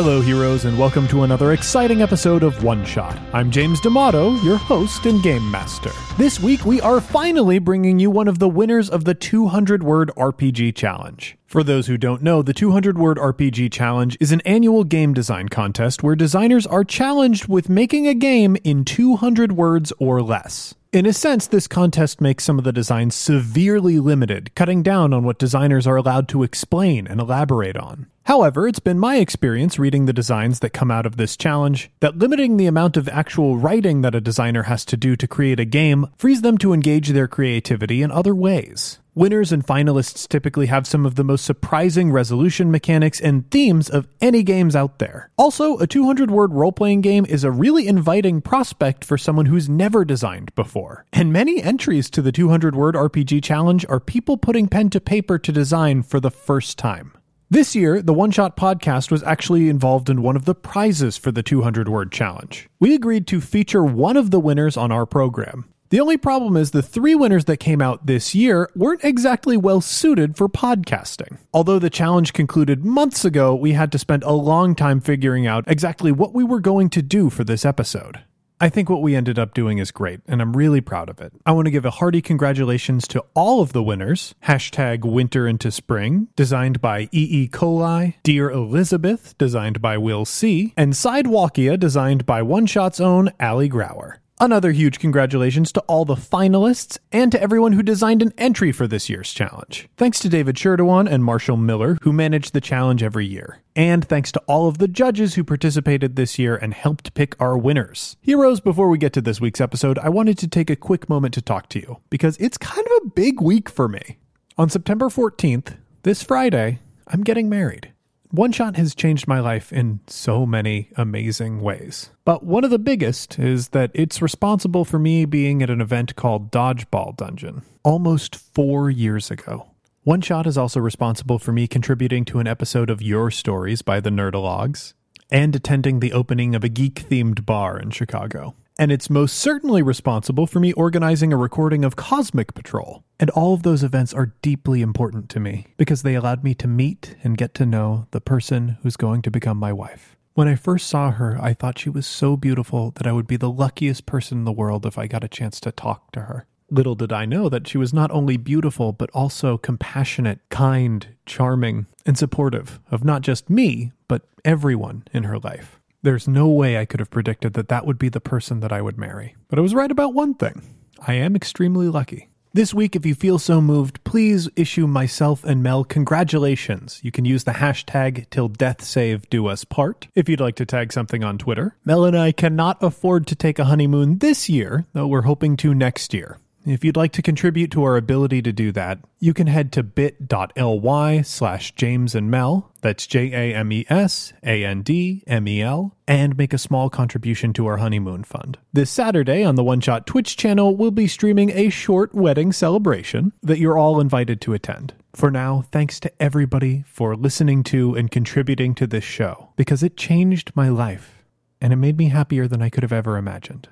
Hello, heroes, and welcome to another exciting episode of One Shot. I'm James D'Amato, your host and game master. This week, we are finally bringing you one of the winners of the 200 word RPG challenge. For those who don't know, the 200 word RPG challenge is an annual game design contest where designers are challenged with making a game in 200 words or less. In a sense, this contest makes some of the designs severely limited, cutting down on what designers are allowed to explain and elaborate on. However, it's been my experience reading the designs that come out of this challenge that limiting the amount of actual writing that a designer has to do to create a game frees them to engage their creativity in other ways. Winners and finalists typically have some of the most surprising resolution mechanics and themes of any games out there. Also, a 200 word role playing game is a really inviting prospect for someone who's never designed before. And many entries to the 200 word RPG challenge are people putting pen to paper to design for the first time. This year, the One Shot podcast was actually involved in one of the prizes for the 200 word challenge. We agreed to feature one of the winners on our program. The only problem is the three winners that came out this year weren't exactly well suited for podcasting. Although the challenge concluded months ago, we had to spend a long time figuring out exactly what we were going to do for this episode. I think what we ended up doing is great, and I'm really proud of it. I want to give a hearty congratulations to all of the winners. Hashtag Winter into Spring, designed by E. E. coli, Dear Elizabeth, designed by Will C., and Sidewalkia, designed by One Shot's own Ali Grauer. Another huge congratulations to all the finalists and to everyone who designed an entry for this year's challenge. Thanks to David Schirduan and Marshall Miller, who manage the challenge every year. And thanks to all of the judges who participated this year and helped pick our winners. Heroes, before we get to this week's episode, I wanted to take a quick moment to talk to you because it's kind of a big week for me. On September 14th, this Friday, I'm getting married. One Shot has changed my life in so many amazing ways. But one of the biggest is that it's responsible for me being at an event called Dodgeball Dungeon almost four years ago. One Shot is also responsible for me contributing to an episode of Your Stories by the Nerdologues and attending the opening of a geek themed bar in Chicago and it's most certainly responsible for me organizing a recording of Cosmic Patrol. And all of those events are deeply important to me because they allowed me to meet and get to know the person who's going to become my wife. When I first saw her, I thought she was so beautiful that I would be the luckiest person in the world if I got a chance to talk to her. Little did I know that she was not only beautiful, but also compassionate, kind, charming, and supportive of not just me, but everyone in her life. There's no way I could have predicted that that would be the person that I would marry. But I was right about one thing I am extremely lucky. This week, if you feel so moved, please issue myself and Mel congratulations. You can use the hashtag till death save do us part if you'd like to tag something on Twitter. Mel and I cannot afford to take a honeymoon this year, though we're hoping to next year. If you'd like to contribute to our ability to do that, you can head to bit.ly slash James and Mel, that's J A M E S A N D M E L, and make a small contribution to our honeymoon fund. This Saturday on the One Shot Twitch channel, we'll be streaming a short wedding celebration that you're all invited to attend. For now, thanks to everybody for listening to and contributing to this show, because it changed my life, and it made me happier than I could have ever imagined.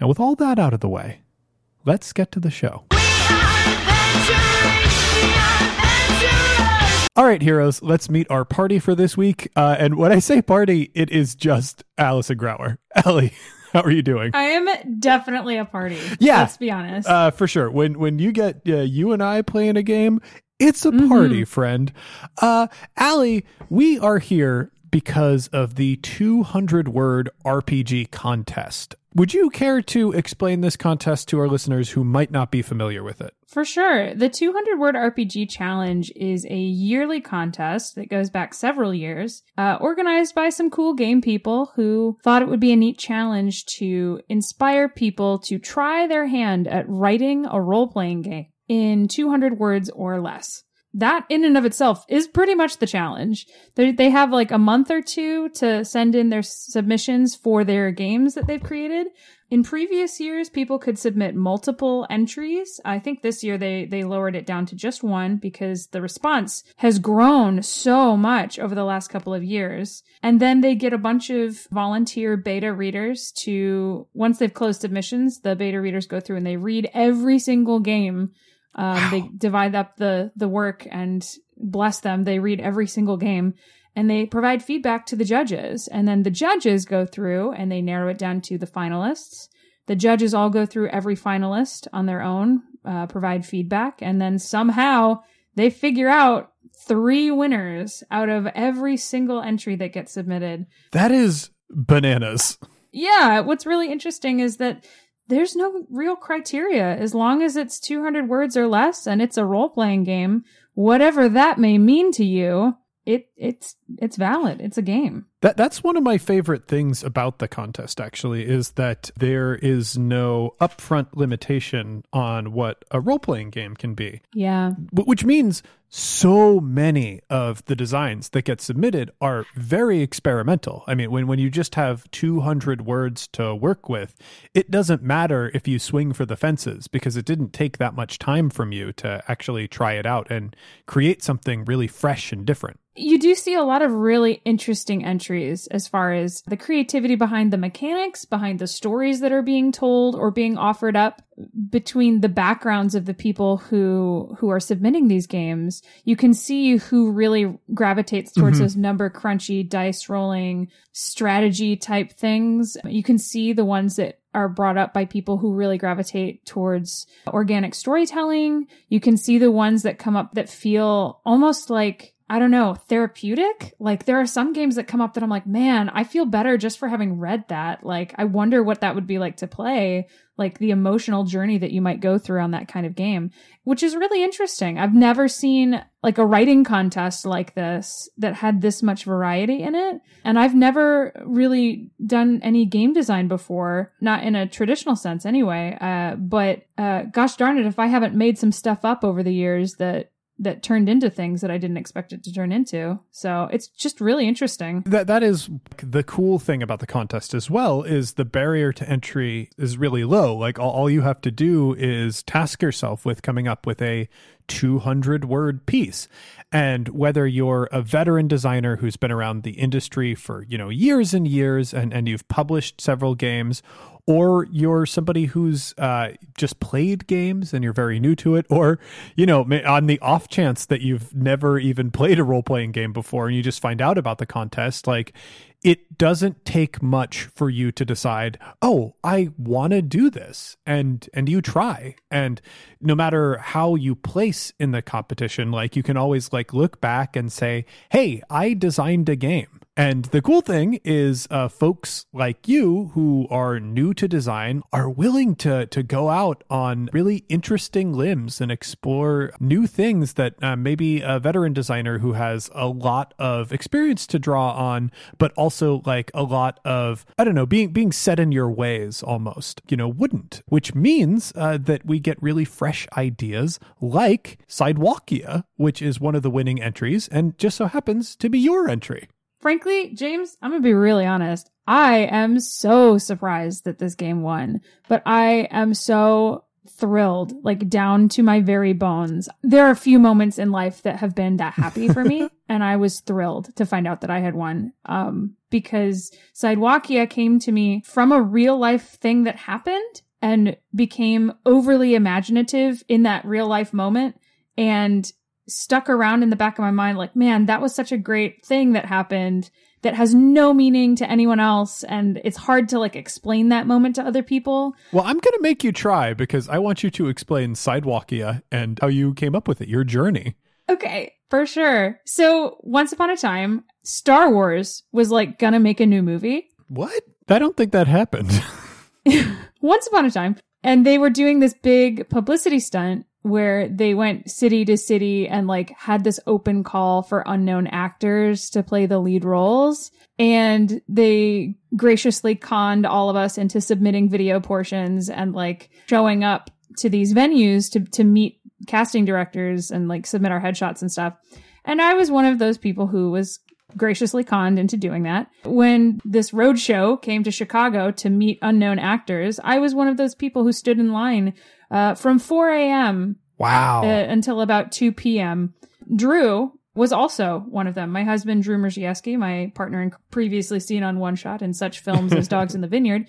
Now, with all that out of the way, let's get to the show. All right, heroes, let's meet our party for this week. Uh, and when I say party, it is just Allison Grauer. Ellie, how are you doing? I am definitely a party. Yeah. Let's be honest. Uh, for sure. When when you get uh, you and I playing a game, it's a party, friend. Uh, Allie, we are here because of the 200 word RPG contest. Would you care to explain this contest to our listeners who might not be familiar with it? For sure. The 200 word RPG challenge is a yearly contest that goes back several years, uh, organized by some cool game people who thought it would be a neat challenge to inspire people to try their hand at writing a role playing game in 200 words or less that in and of itself is pretty much the challenge. They they have like a month or two to send in their submissions for their games that they've created. In previous years, people could submit multiple entries. I think this year they they lowered it down to just one because the response has grown so much over the last couple of years. And then they get a bunch of volunteer beta readers to once they've closed submissions, the beta readers go through and they read every single game um, wow. They divide up the the work and bless them. They read every single game, and they provide feedback to the judges. And then the judges go through and they narrow it down to the finalists. The judges all go through every finalist on their own, uh, provide feedback, and then somehow they figure out three winners out of every single entry that gets submitted. That is bananas. Yeah, what's really interesting is that there's no real criteria as long as it's 200 words or less and it's a role playing game, whatever that may mean to you, it it's it's valid. It's a game. That that's one of my favorite things about the contest actually is that there is no upfront limitation on what a role-playing game can be. Yeah. Which means so many of the designs that get submitted are very experimental. I mean, when, when you just have 200 words to work with, it doesn't matter if you swing for the fences because it didn't take that much time from you to actually try it out and create something really fresh and different. You do see a lot of really interesting entries as far as the creativity behind the mechanics, behind the stories that are being told or being offered up between the backgrounds of the people who who are submitting these games. You can see who really gravitates towards mm-hmm. those number crunchy dice rolling strategy type things. You can see the ones that are brought up by people who really gravitate towards organic storytelling. You can see the ones that come up that feel almost like I don't know, therapeutic. Like there are some games that come up that I'm like, man, I feel better just for having read that. Like I wonder what that would be like to play, like the emotional journey that you might go through on that kind of game, which is really interesting. I've never seen like a writing contest like this that had this much variety in it. And I've never really done any game design before, not in a traditional sense anyway. Uh, but, uh, gosh darn it, if I haven't made some stuff up over the years that that turned into things that I didn't expect it to turn into. So it's just really interesting. That that is the cool thing about the contest as well is the barrier to entry is really low. Like all, all you have to do is task yourself with coming up with a 200 word piece. And whether you're a veteran designer who's been around the industry for, you know, years and years and, and you've published several games, or you're somebody who's uh, just played games and you're very new to it, or, you know, on the off chance that you've never even played a role playing game before and you just find out about the contest, like it doesn't take much for you to decide oh i want to do this and and you try. And no matter how you place in the competition like you can always like look back and say hey i designed a game and the cool thing is, uh, folks like you who are new to design are willing to to go out on really interesting limbs and explore new things that uh, maybe a veteran designer who has a lot of experience to draw on, but also like a lot of I don't know being being set in your ways almost, you know, wouldn't. Which means uh, that we get really fresh ideas like Sidewalkia, which is one of the winning entries, and just so happens to be your entry frankly, James, I'm gonna be really honest. I am so surprised that this game won, but I am so thrilled, like down to my very bones. There are a few moments in life that have been that happy for me, and I was thrilled to find out that I had won. Um, because Sidewalkia came to me from a real life thing that happened and became overly imaginative in that real life moment. And stuck around in the back of my mind like, man, that was such a great thing that happened that has no meaning to anyone else and it's hard to like explain that moment to other people. Well, I'm going to make you try because I want you to explain Sidewalkia and how you came up with it, your journey. Okay, for sure. So, once upon a time, Star Wars was like going to make a new movie. What? I don't think that happened. once upon a time, and they were doing this big publicity stunt where they went city to city and like had this open call for unknown actors to play the lead roles. And they graciously conned all of us into submitting video portions and like showing up to these venues to, to meet casting directors and like submit our headshots and stuff. And I was one of those people who was graciously conned into doing that. When this road show came to Chicago to meet unknown actors, I was one of those people who stood in line uh, from 4 a.m. Wow. Uh, until about 2 p.m. Drew was also one of them. My husband, Drew Merzieski, my partner and previously seen on One Shot in such films as Dogs in the Vineyard.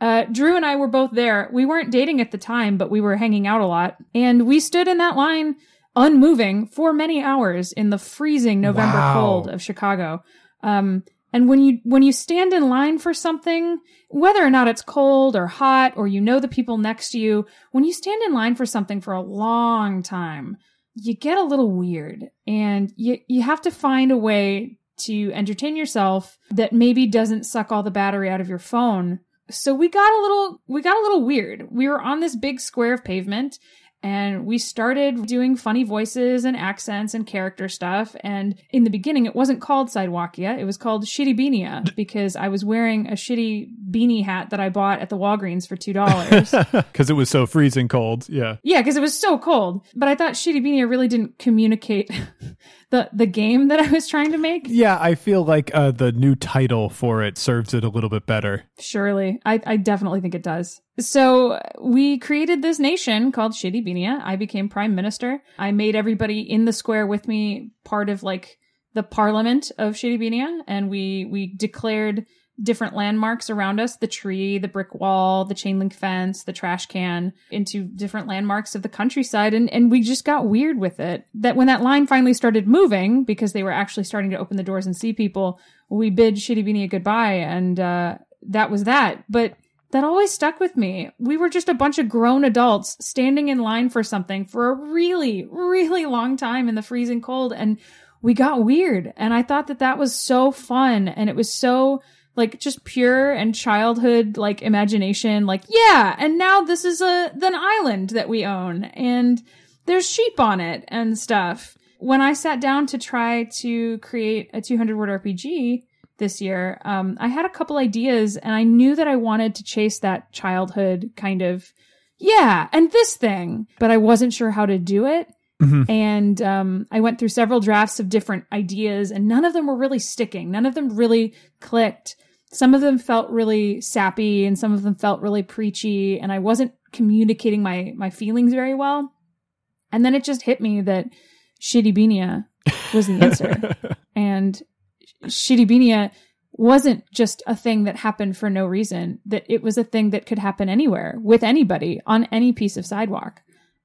Uh, Drew and I were both there. We weren't dating at the time, but we were hanging out a lot. And we stood in that line unmoving for many hours in the freezing November Wow. cold of Chicago. Um, and when you when you stand in line for something, whether or not it's cold or hot, or you know the people next to you, when you stand in line for something for a long time, you get a little weird, and you you have to find a way to entertain yourself that maybe doesn't suck all the battery out of your phone. So we got a little we got a little weird. We were on this big square of pavement and we started doing funny voices and accents and character stuff. And in the beginning, it wasn't called Sidewalkia. It was called Shitty Beania because I was wearing a shitty beanie hat that I bought at the Walgreens for $2. Because it was so freezing cold. Yeah. yeah, because it was so cold. But I thought Shitty Beania really didn't communicate the, the game that I was trying to make. Yeah, I feel like uh, the new title for it serves it a little bit better. Surely. I, I definitely think it does. So we created this nation called Shitty. I became prime minister. I made everybody in the square with me part of like the parliament of Shitty. And we, we declared different landmarks around us, the tree, the brick wall, the chain link fence, the trash can into different landmarks of the countryside. And, and we just got weird with it. That when that line finally started moving, because they were actually starting to open the doors and see people, we bid Shitty goodbye. And, uh, that was that. But that always stuck with me. We were just a bunch of grown adults standing in line for something for a really, really long time in the freezing cold. And we got weird. And I thought that that was so fun. And it was so like just pure and childhood like imagination. Like, yeah. And now this is a, an island that we own and there's sheep on it and stuff. When I sat down to try to create a 200 word RPG, this year, um, I had a couple ideas and I knew that I wanted to chase that childhood kind of, yeah, and this thing, but I wasn't sure how to do it. Mhm. And um, I went through several drafts of different ideas and none of them were really sticking. None of them really clicked. Some of them felt really sappy and some of them felt really preachy and I wasn't communicating my, my feelings very well. And then it just hit me that Shitty Beania was the answer. and Shitty wasn't just a thing that happened for no reason, that it was a thing that could happen anywhere with anybody on any piece of sidewalk.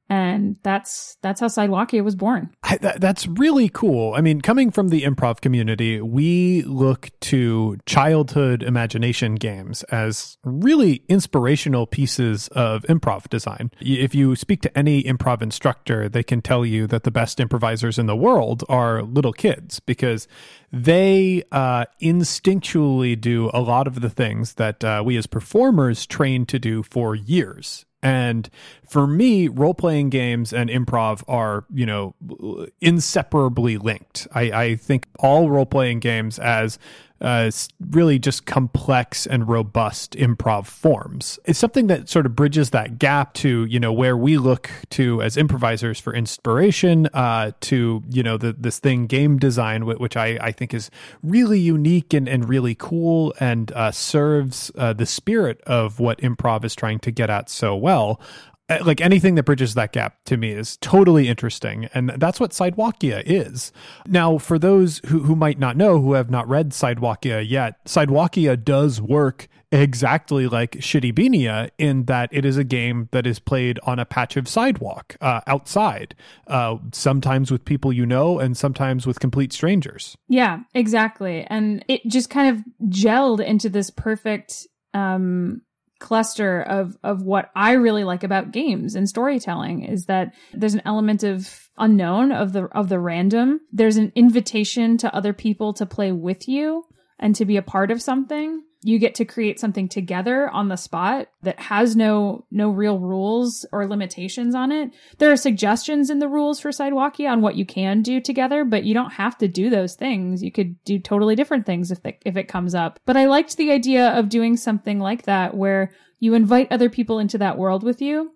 And that's that's how Sidewalkia was born. I, that, that's really cool. I mean, coming from the improv community, we look to childhood imagination games as really inspirational pieces of improv design. If you speak to any improv instructor, they can tell you that the best improvisers in the world are little kids because they uh, instinctually do a lot of the things that uh, we as performers train to do for years. And for me, role playing games and improv are, you know, inseparably linked. I, I think all role playing games as uh, really just complex and robust improv forms. It's something that sort of bridges that gap to, you know, where we look to as improvisers for inspiration, uh, to, you know, the, this thing game design, which I, I think is really unique and, and really cool and uh, serves uh, the spirit of what improv is trying to get at so well like anything that bridges that gap to me is totally interesting and that's what sidewalkia is now for those who, who might not know who have not read sidewalkia yet sidewalkia does work exactly like shitty beania in that it is a game that is played on a patch of sidewalk uh, outside uh, sometimes with people you know and sometimes with complete strangers Yeah, exactly. And it just kind of gelled into this perfect um cluster of of what I really like about games and storytelling is that there's an element of unknown of the of the random. There's an invitation to other people to play with you and to be a part of something. You get to create something together on the spot that has no no real rules or limitations on it. There are suggestions in the rules for Sidewalkia on what you can do together, but you don't have to do those things. You could do totally different things if if it comes up. But I liked the idea of doing something like that where you invite other people into that world with you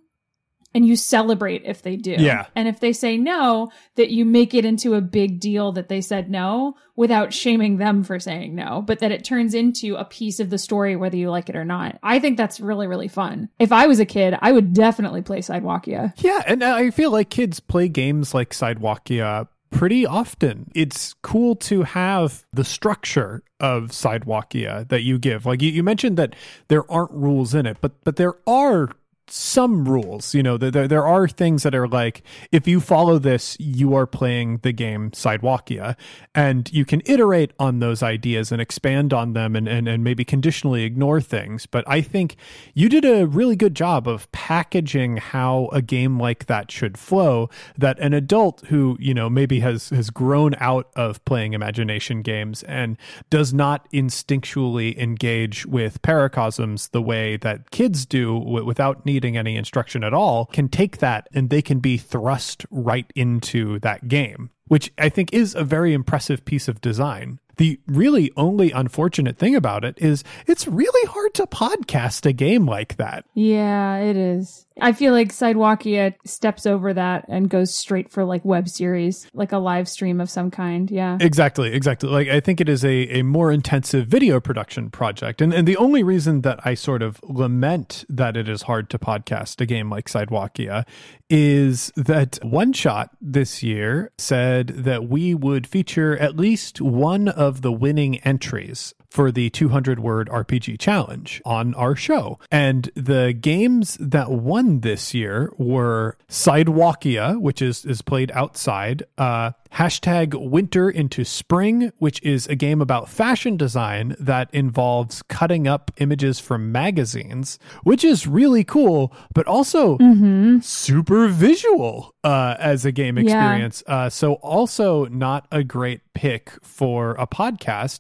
and you celebrate if they do. Yeah. And if they say no, that you make it into a big deal that they said no without shaming them for saying no, but that it turns into a piece of the story whether you like it or not. I think that's really, really fun. If I was a kid, I would definitely play Sidewalkia. Yeah, and I feel like kids play games like Sidewalkia pretty often. It's cool to have the structure of Sidewalkia that you give. Like you, you mentioned that there aren't rules in it, but but there are some rules. You know, there there are things that are like if you follow this, you are playing the game Sidewalkia, and you can iterate on those ideas and expand on them, and and and maybe conditionally ignore things. But I think you did a really good job of packaging how a game like that should flow. That an adult who you know maybe has has grown out of playing imagination games and does not instinctually engage with paracosms the way that kids do without needing any instruction at all can take that and they can be thrust right into that game, which I think is a very impressive piece of design. The really only unfortunate thing about it is it's really hard to podcast a game like that. Yeah, it is. I feel like Sidewalkia steps over that and goes straight for like web series, like a live stream of some kind. Yeah. Exactly, exactly. Like I think it is a, a more intensive video production project. And and the only reason that I sort of lament that it is hard to podcast a game like Sidewalkia is that One Shot this year said that we would feature at least one of the winning entries for the 200 word RPG challenge on our show. And the games that won this year were Sidewalkia, which is, is played outside, uh, hashtag winter into spring, which is a game about fashion design that involves cutting up images from magazines, which is really cool, but also Mm-hmm. super visual uh, as a game experience. Uh, so also not a great pick for a podcast.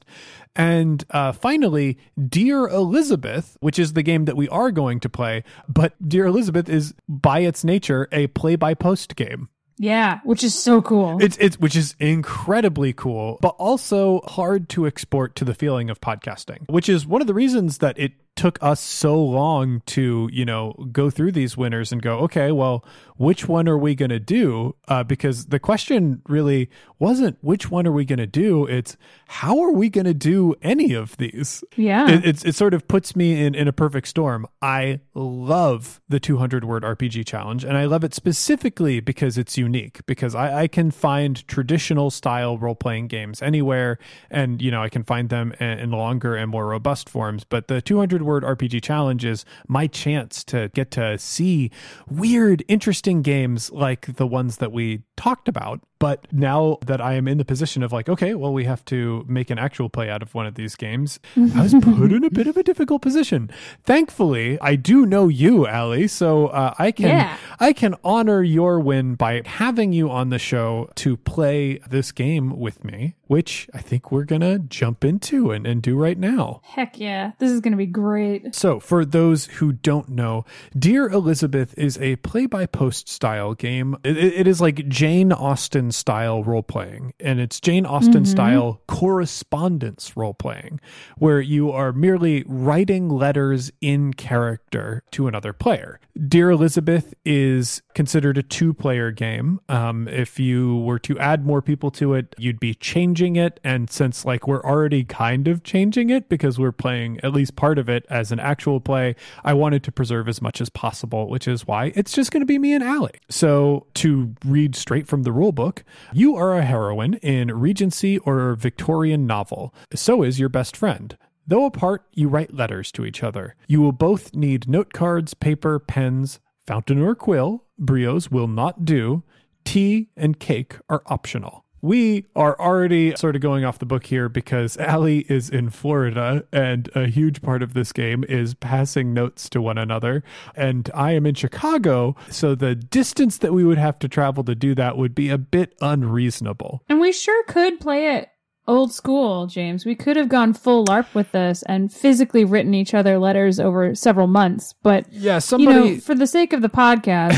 And uh, finally, Dear Elizabeth, which is the game that we are going to play, but Dear Elizabeth is by its nature a play by post game. Yeah, which is so cool. It's it's which is incredibly cool, but also hard to export to the feeling of podcasting, which is one of the reasons that it took us so long to you know go through these winners and go okay well which one are we going to do uh, because the question really wasn't which one are we going to do it's how are we going to do any of these yeah. it, it's, it sort of puts me in, in a perfect storm. I love the 200 word RPG challenge, and I love it specifically because it's unique. Because I, I can find traditional style role playing games anywhere, and you know I can find them in, in longer and more robust forms. But the 200 word RPG challenge is my chance to get to see weird, interesting games like the ones that we talked about. But now that I am in the position of like, okay, well, we have to make an actual play out of one of these games, I was put in a bit of a difficult position. Thankfully, I do know you, Allie, so uh, I can Yeah. I can honor your win by having you on the show to play this game with me, which I think we're gonna jump into and, and do right now. Heck yeah. This is going to be great. So, for those who don't know, Dear Elizabeth is a play by post style game. It, it is like Jane Austen style role playing, and it's Jane Austen style correspondence role playing, where you are merely writing letters in character to another player. Dear Elizabeth is considered a two player game. Um, if you were to add more people to it, you'd be changing it. And since, like, we're already kind of changing it because we're playing at least part of it as an actual play, I wanted to preserve as much as possible, which is why it's just going to be me and Allie. So, to read straight from the rule book, you are a heroine in Regency or Victorian novel. So is your best friend. Though apart, you write letters to each other. You will both need note cards, paper, pens, fountain or quill. Biros will not do. Tea and cake are optional. We are already sort of going off the book here because Allie is in Florida and a huge part of this game is passing notes to one another. And I am in Chicago, so the distance that we would have to travel to do that would be a bit unreasonable. And we sure could play it old school, James. We could have gone full LARP with this and physically written each other letters over several months. But, Yeah, you somebody know, for the sake of the podcast,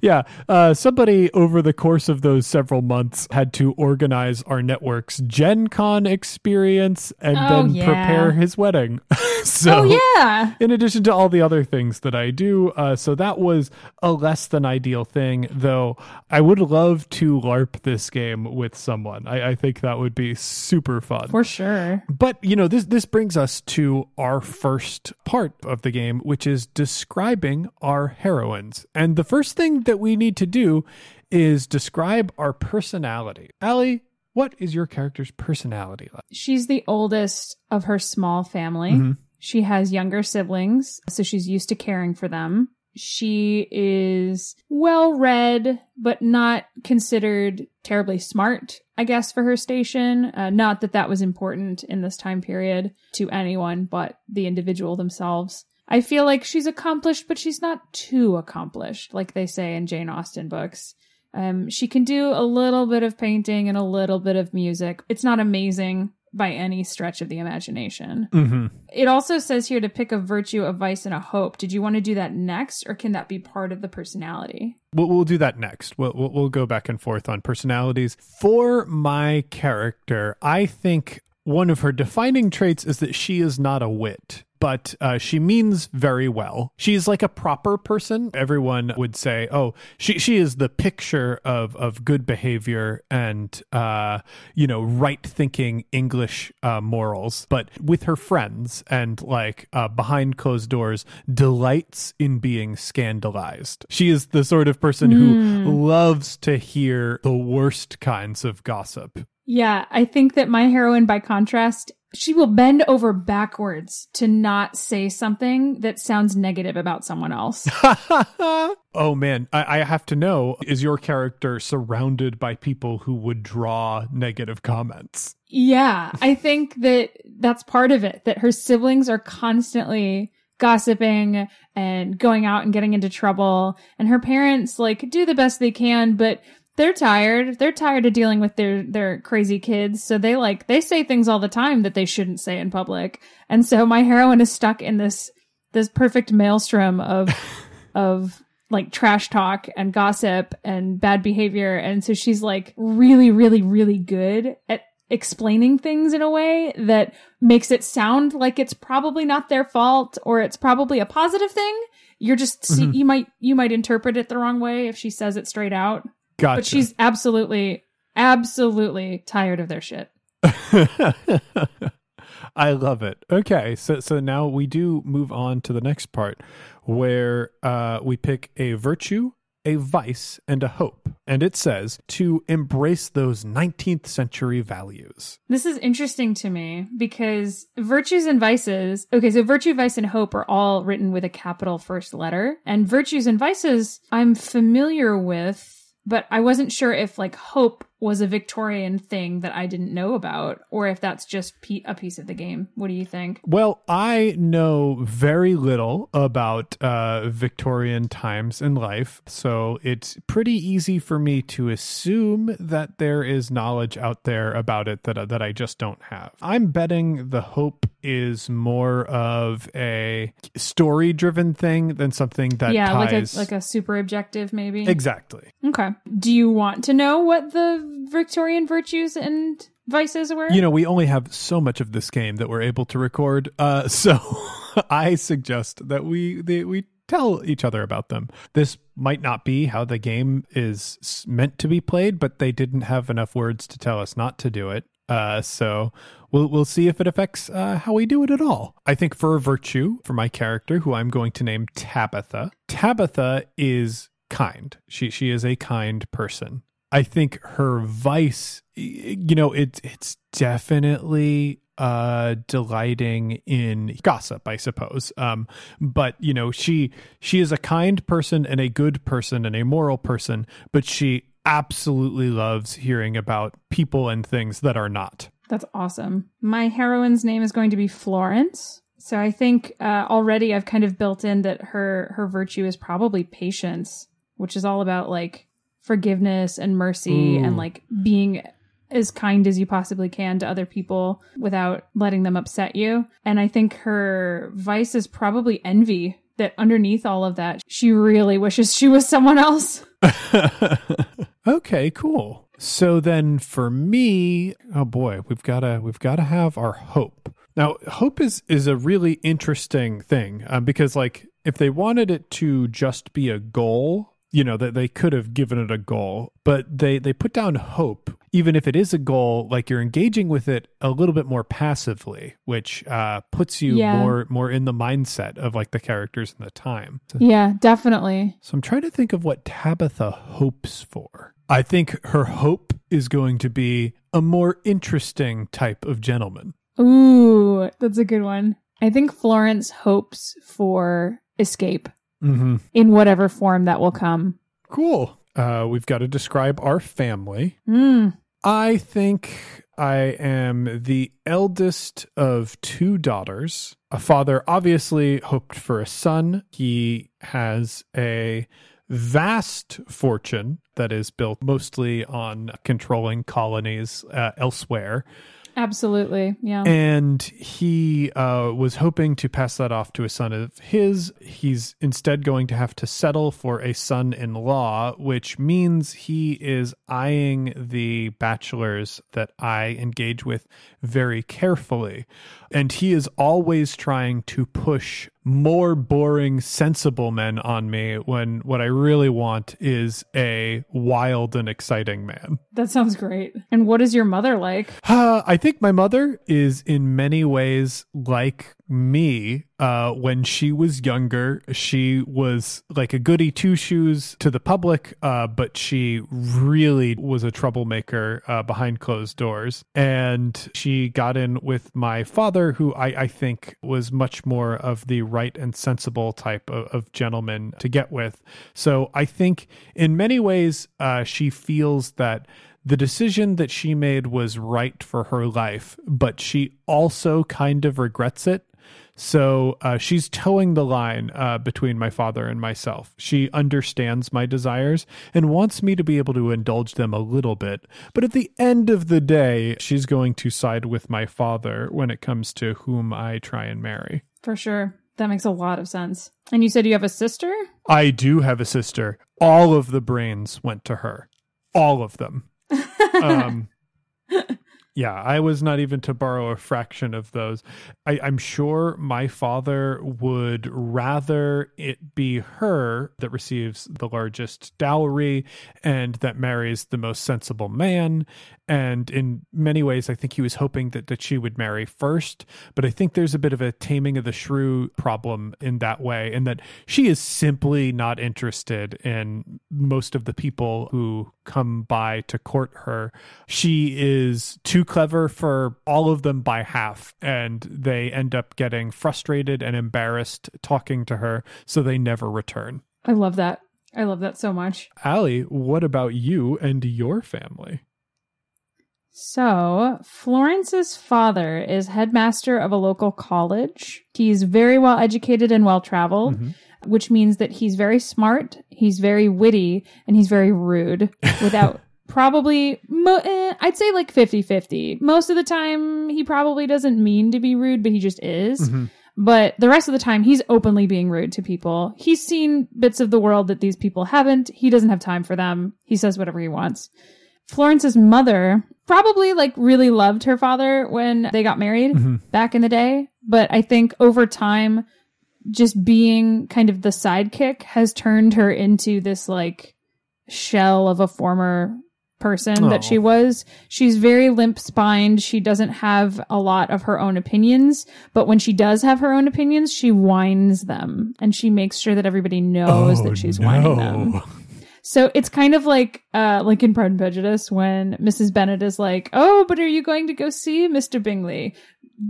yeah, uh, somebody over the course of those several months had to organize our network's Gen Con experience and Oh, then yeah. prepare his wedding. so, oh, yeah. in addition to all the other things that I do, uh, so that was a less than ideal thing, though I would love to LARP this game with someone. I, I think that would be super fun. For sure. But you know, this this brings us to our first part of the game, which is describing our heroines. And the first thing that we need to do is describe our personality. Allie, what is your character's personality like? She's the oldest of her small family. Mhm. She has younger siblings, so she's used to caring for them. She is well read, but not considered terribly smart, I guess, for her station. Uh, not that that was important in this time period to anyone but the individual themselves. I feel like she's accomplished, but she's not too accomplished, like they say in Jane Austen books. Um, she can do a little bit of painting and a little bit of music. It's not amazing by any stretch of the imagination. Mm-hmm. It also says here to pick a virtue, a vice, and a hope. Did you want to do that next, or can that be part of the personality? We'll, we'll do that next. We'll, we'll, we'll go back and forth on personalities. For my character, I think one of her defining traits is that she is not a wit but uh, she means very well. She's like a proper person. Everyone would say, "Oh, she she is the picture of of good behavior and uh, you know right thinking English uh, morals." But with her friends and like uh, behind closed doors, delights in being scandalized. She is the sort of person mm. who hmm. loves to hear the worst kinds of gossip. Yeah, I think that my heroine, by contrast, she will bend over backwards to not say something that sounds negative about someone else. oh man, I, I, have to know is your character surrounded by people who would draw negative comments? Yeah, I think that that's part of it, that her siblings are constantly gossiping and going out and getting into trouble and her parents like do the best they can but they're tired. They're tired of dealing with their their crazy kids. So they like they say things all the time that they shouldn't say in public. And so my heroine is stuck in this this perfect maelstrom of of like trash talk and gossip and bad behavior. And so she's like really, really, really good at explaining things in a way that makes it sound like it's probably not their fault or it's probably a positive thing. You're just mm-hmm. you might you might interpret it the wrong way if she says it straight out. Gotcha. But she's absolutely, absolutely tired of their shit. I love it. Okay, so so now we do move on to the next part where uh, we pick a virtue, a vice, and a hope. And it says to embrace those 19th century values. This is interesting to me because virtues and vices, okay, so virtue, vice, and hope are all written with a capital first letter. And virtues and vices I'm familiar with but I wasn't sure if like hope was a Victorian thing that I didn't know about, or if that's just pe- a piece of the game. What do you think? Well, I know very little about uh, Victorian times in life, so it's pretty easy for me to assume that there is knowledge out there about it that that I just don't have. I'm betting the hope is more of a story driven thing than something that yeah ties... like a like a super objective maybe exactly okay do you want to know what the Victorian virtues and vices were? You know, we only have so much of this game that we're able to record. Uh, so I suggest that we they, we tell each other about them. This might not be how the game is meant to be played, but they didn't have enough words to tell us not to do it. Uh, so we'll we'll see if it affects uh, how we do it at all. I think for virtue, for my character, who I'm going to name Tabitha, Tabitha is kind. She she is a kind person. I think her vice, you know, it's it's definitely uh delighting in gossip i suppose. Um but you know she she is a kind person and a good person and a moral person but she absolutely loves hearing about people and things that are not. That's awesome. My heroine's name is going to be florence. So i think uh, already i've kind of built in that her her virtue is probably patience which is all about like forgiveness and mercy and like being as kind as you possibly can to other people without letting them upset you. And I think her vice is probably envy that underneath all of that, she really wishes she was someone else. okay, cool. So then for me, oh boy, we've got to we've got to have our hope. Now, hope is is a really interesting thing um, because like if they wanted it to just be a goal, you know that they could have given it a goal but they they put down hope even if it is a goal like you're engaging with it a little bit more passively which uh puts you yeah. more more in the mindset of like the characters and the time. Yeah definitely. So i'm trying to think of what tabitha hopes for. I think her hope is going to be a more interesting type of gentleman. Ooh that's a good one. I think Florence hopes for escape Mm-hmm. in whatever form that will come. Cool. Uh, we've got to describe our family. Mm. I think I am the eldest of two daughters. A father obviously hoped for a son. He has a vast fortune that is built mostly on controlling colonies uh, elsewhere. Absolutely. Yeah. And he uh, was hoping to pass that off to a son of his. He's instead going to have to settle for a son in law, which means he is eyeing the bachelors that I engage with very carefully. And he is always trying to push more boring, sensible men on me when what I really want is a wild and exciting man. that sounds great. And what is your mother like? Uh, I think my mother is in many ways like me. Uh, when she was younger, she was like a goody two shoes to the public, uh, but she really was a troublemaker uh, behind closed doors. And she got in with my father, who I, I think was much more of the right and sensible type of, of gentleman to get with. So I think in many ways, uh, she feels that the decision that she made was right for her life, but she also kind of regrets it. So uh, she's toeing the line uh, between my father and myself. She understands my desires and wants me to be able to indulge them a little bit. But at the end of the day, she's going to side with my father when it comes to whom I try and marry. For sure. That makes a lot of sense. And you said you have a sister? I do have a sister. All of the brains went to her. All of them. um, yeah, I was not even to borrow a fraction of those. I, I'm sure my father would rather it be her that receives the largest dowry and that marries the most sensible man. And in many ways, I think he was hoping that, that she would marry first. But I think there's a bit of a taming of the shrew problem in that way, and that she is simply not interested in most of the people who come by to court her. She is too clever for all of them by half, and they end up getting frustrated and embarrassed talking to her, so they never return. I love that. I love that so much. Allie, what about you and your family? So, Florence's father is headmaster of a local college. He's very well educated and well traveled, Mhm. which means that he's very smart, he's very witty, and he's very rude without probably, mo- eh, I'd say like 50 50. Most of the time, he probably doesn't mean to be rude, but he just is. Mhm. But the rest of the time, he's openly being rude to people. He's seen bits of the world that these people haven't. He doesn't have time for them. He says whatever he wants. Florence's mother probably like really loved her father when they got married Mhm. back in the day. But I think over time, just being kind of the sidekick has turned her into this like shell of a former person that she was. She's very limp spined. She doesn't have a lot of her own opinions, but when she does have her own opinions, she whines them and she makes sure that everybody knows that she's whining them. So it's kind of like uh like in Pride and Prejudice when Mrs. Bennet is like, "Oh, but are you going to go see Mr. Bingley?"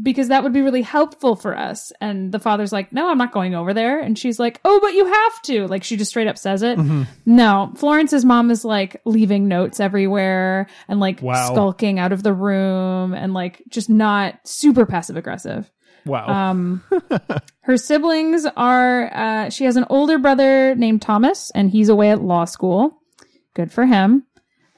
Because that would be really helpful for us. And the father's like, "No, I'm not going over there." And she's like, "Oh, but you have to." Like she just straight up says it. Mm-hmm. No, Florence's mom is like leaving notes everywhere and like Wow. skulking out of the room and like just not super passive aggressive. Wow. Um, her siblings are, uh, she has an older brother named Thomas, and he's away at law school. Good for him.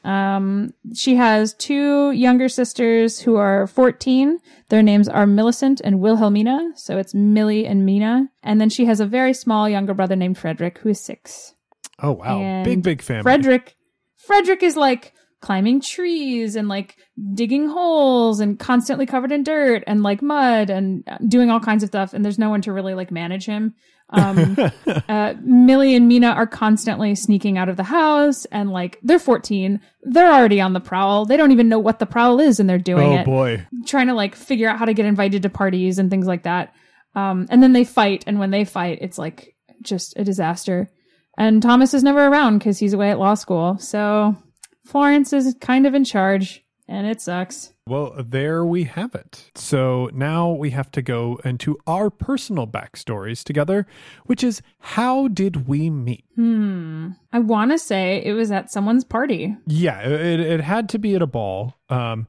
Um, she has two younger sisters who are 14. Their names are Millicent and Wilhelmina. So it's Millie and Mina. And then she has a very small younger brother named Frederick, who is six. oh, wow. and Big, big family. Frederick, Frederick is like climbing trees and like digging holes and constantly covered in dirt and like mud and doing all kinds of stuff. And there's no one to really like manage him. Um, uh, Millie and Mina are constantly sneaking out of the house and like they're 14. They're already on the prowl. They don't even know what the prowl is and they're doing oh, it boy. trying to like figure out how to get invited to parties and things like that. Um, and then they fight, and when they fight, it's like just a disaster. And Thomas is never around because he's away at law school. So Florence is kind of in charge. and it sucks. Well, there we have it. So now we have to go into our personal backstories together, which is how did we meet? Hmm. I want to say it was at someone's party. Yeah, it, it had to be at a ball. Um,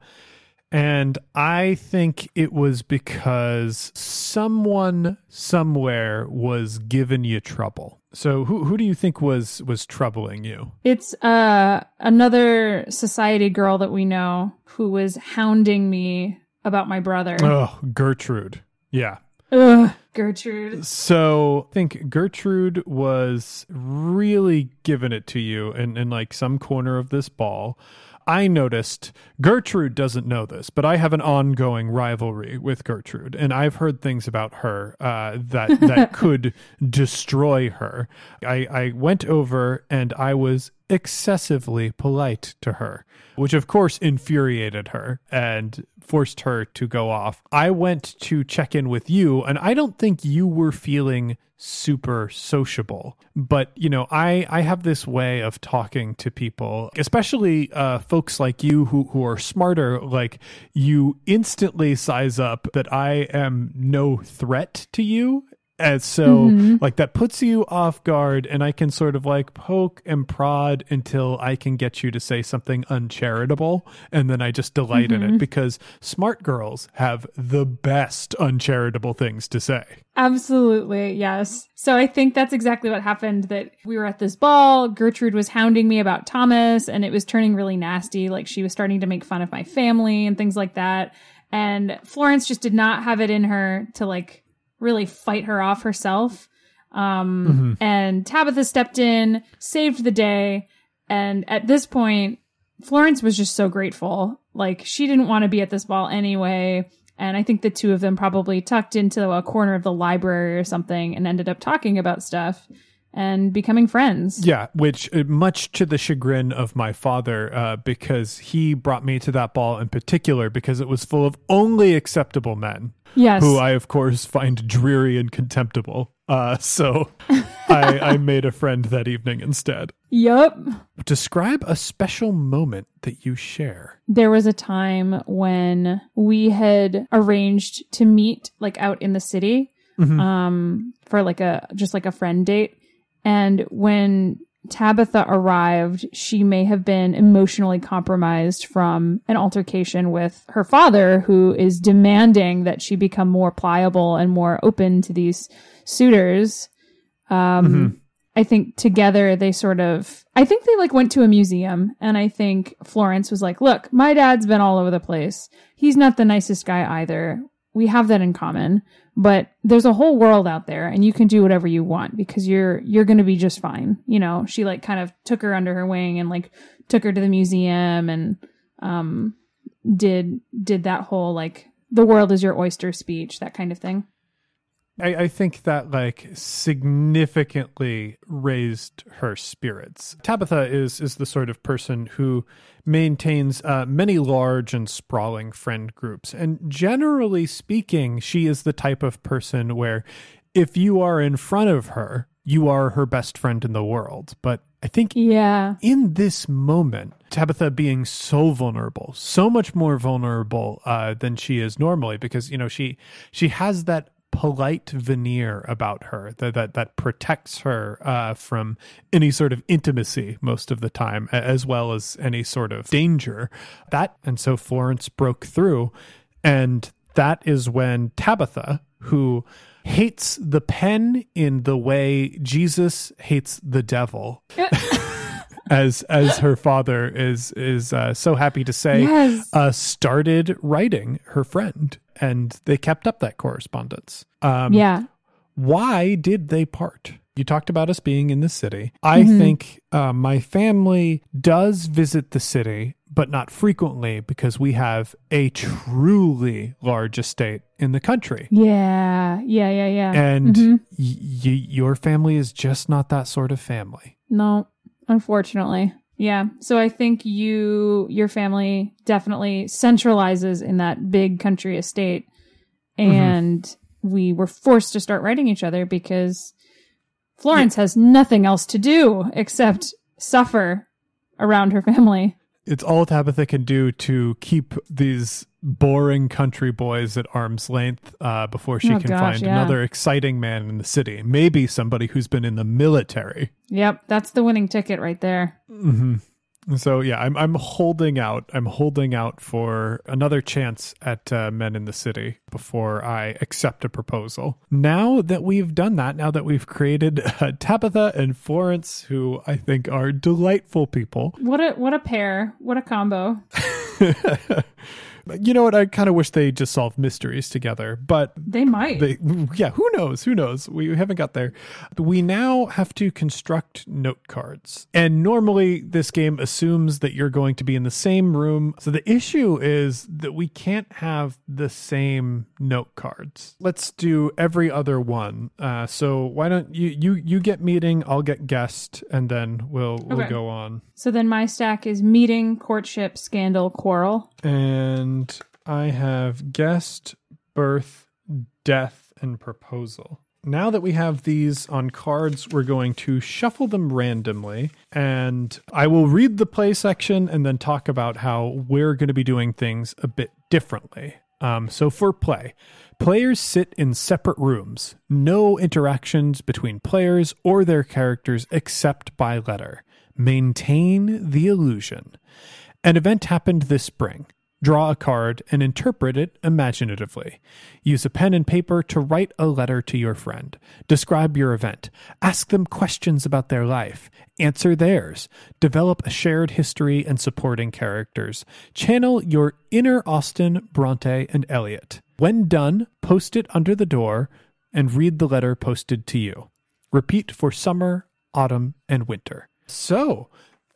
and I think it was because someone somewhere was giving you trouble. So who who do you think was was troubling you? It's uh another society girl that we know who was hounding me about my brother. Oh, Gertrude. Yeah. Ugh, Gertrude. So I think Gertrude was really giving it to you in, in like some corner of this ball. I noticed Gertrude doesn't know this, but I have an ongoing rivalry with Gertrude, and I've heard things about her uh, that that could destroy her. I, I went over and I was excessively polite to her, which of course infuriated her and forced her to go off. I went to check in with you, and I don't think you were feeling super sociable but you know i i have this way of talking to people especially uh folks like you who who are smarter like you instantly size up that i am no threat to you and so, mm-hmm. like, that puts you off guard, and I can sort of like poke and prod until I can get you to say something uncharitable. And then I just delight mm-hmm. in it mm-hmm. because smart girls have the best uncharitable things to say. Absolutely. Yes. So I think that's exactly what happened that we were at this ball. Gertrude was hounding me about Thomas, and it was turning really nasty. Like, she was starting to make fun of my family and things like that. And Florence just did not have it in her to like really fight her off herself. Um, mm-hmm. and Tabitha stepped in, saved the day. And at this point, Florence was just so grateful. Like she didn't want to be at this ball anyway. And I think the two of them probably tucked into a corner of the library or something and ended up talking about stuff and becoming friends. Yeah, which uh, much to the chagrin of my father, uh, because he brought me to that ball in particular because it was full of only acceptable men. Yes. Who I, of course, find dreary and contemptible. Uh, so I, I made a friend that evening instead. Yep. Describe a special moment that you share. There was a time when we had arranged to meet like out in the city mm-hmm. um, for like a just like a friend date. And when Tabitha arrived, she may have been emotionally compromised from an altercation with her father, who is demanding that she become more pliable and more open to these suitors. Um, mm-hmm. I think together they sort of, I think they like went to a museum and I think Florence was like, look, my dad's been all over the place. He's not the nicest guy either. We have that in common but there's a whole world out there and you can do whatever you want because you're you're going to be just fine you know? She like kind of took her under her wing and like took her to the museum and um did did that whole like the world is your oyster speech that kind of thing I, I, think that like significantly raised her spirits. Tabitha is is the sort of person who maintains uh, many large and sprawling friend groups, and generally speaking, she is the type of person where if you are in front of her, you are her best friend in the world. But I think yeah. in this moment, Tabitha being so vulnerable, so much more vulnerable uh, than she is normally, because you know she she has that polite veneer about her that that, that protects her uh, from any sort of intimacy most of the time, as well as any sort of danger. That and so Florence broke through, and that is when Tabitha, who hates the pen in the way Jesus hates the devil. as as her father is is uh, so happy to say, yes. uh, started writing her friend, and they kept up that correspondence. Um, yeah. Why did they part? You talked about us being in the city. I mm-hmm. think uh, my family does visit the city, but not frequently because we have a truly large estate in the country. Yeah, yeah, yeah, yeah. And mm-hmm. y- y- your family is just not that sort of family. No, Unfortunately. Yeah. So I think you, your family definitely centralizes in that big country estate. Mm-hmm. And mm-hmm. we were forced to start writing each other because Florence yeah. has nothing else to do except suffer around her family. It's all Tabitha can do to keep these boring country boys at arm's length uh, before she Oh, can gosh, find yeah. another exciting man in the city. Maybe somebody who's been in the military. Yep, that's the winning ticket right there. hmm So yeah, I'm I'm holding out. I'm holding out for another chance at uh, Men in the City before I accept a proposal. Now that we've done that, now that we've created uh, Tabitha and Florence, who I think are delightful people. What a what a pair. What a combo. you know what? I kind of wish they just solved mysteries together, but They might. they, yeah, who knows? Who knows? We haven't got there. We now have to construct note cards. And normally this game assumes that you're going to be in the same room. So the issue is that we can't have the same note cards. Let's do every other one. Uh, so why don't you you you get meeting, I'll get guest, and then we'll we'll go on. so then my stack is meeting, courtship, scandal, quarrel. And I have guest, birth, death, and proposal. Now that we have these on cards, we're going to shuffle them randomly. And I will read the play section and then talk about how we're going to be doing things a bit differently. Um, so for play, players sit in separate rooms, no interactions between players or their characters except by letter. Maintain the illusion. An event happened this spring. Draw a card and interpret it imaginatively. Use a pen and paper to write a letter to your friend. Describe your event. Ask them questions about their life. Answer theirs. Develop a shared history and supporting characters. Channel your inner Austen, Bronte, and Eliot. When done, post it under the door and read the letter posted to you. Repeat for summer, autumn, and winter. So,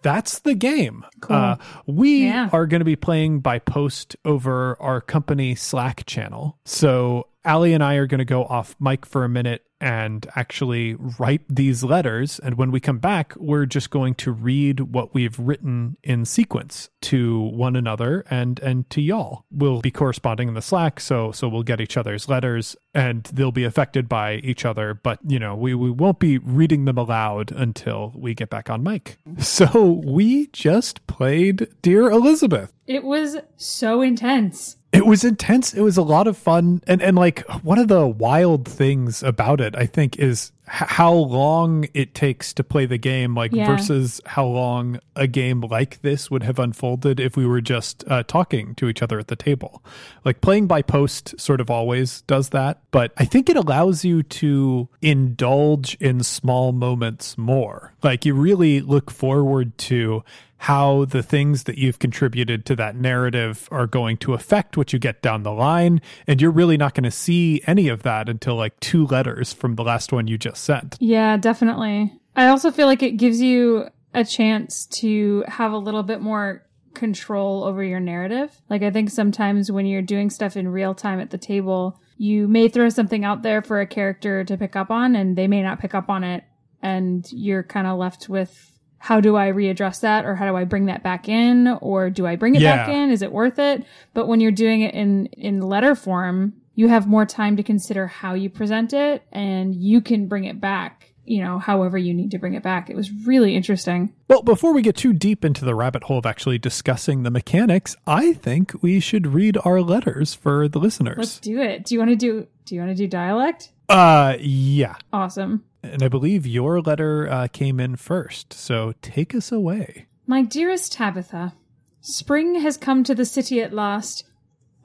that's the game. Cool. Uh, we Yeah. are going to be playing by post over our company Slack channel. So Ali and I are going to go off mic for a minute and actually write these letters. And when we come back, we're just going to read what we've written in sequence to one another and and to y'all. We'll be corresponding in the Slack, so so we'll get each other's letters and they'll be affected by each other. But you know, we we won't be reading them aloud until we get back on mic. So we just played Dear Elizabeth. It was so intense. It was intense. It was a lot of fun. And and like one of the wild things about it, I think, is h- how long it takes to play the game, like Yeah. versus how long a game like this would have unfolded if we were just uh, talking to each other at the table. Like playing by post sort of always does that, but I think it allows you to indulge in small moments more. Like you really look forward to how the things that you've contributed to that narrative are going to affect what you get down the line. And you're really not going to see any of that until like two letters from the last one you just sent. Yeah, definitely. I also feel like it gives you a chance to have a little bit more control over your narrative. Like I think sometimes when you're doing stuff in real time at the table, you may throw something out there for a character to pick up on and they may not pick up on it and you're kind of left with how do I readdress that or how do I bring that back in or do I bring it back in? Is it worth it? But when you're doing it in in letter form, you have more time to consider how you present it and you can bring it back, you know, however you need to bring it back. It was really interesting. Well, before we get too deep into the rabbit hole of actually discussing the mechanics, I think we should read our letters for the listeners. Let's do it. Do you want to do do you want to do dialect? Uh, yeah. Awesome. And I believe your letter uh, came in first. So take us away. My dearest Tabitha, spring has come to the city at last.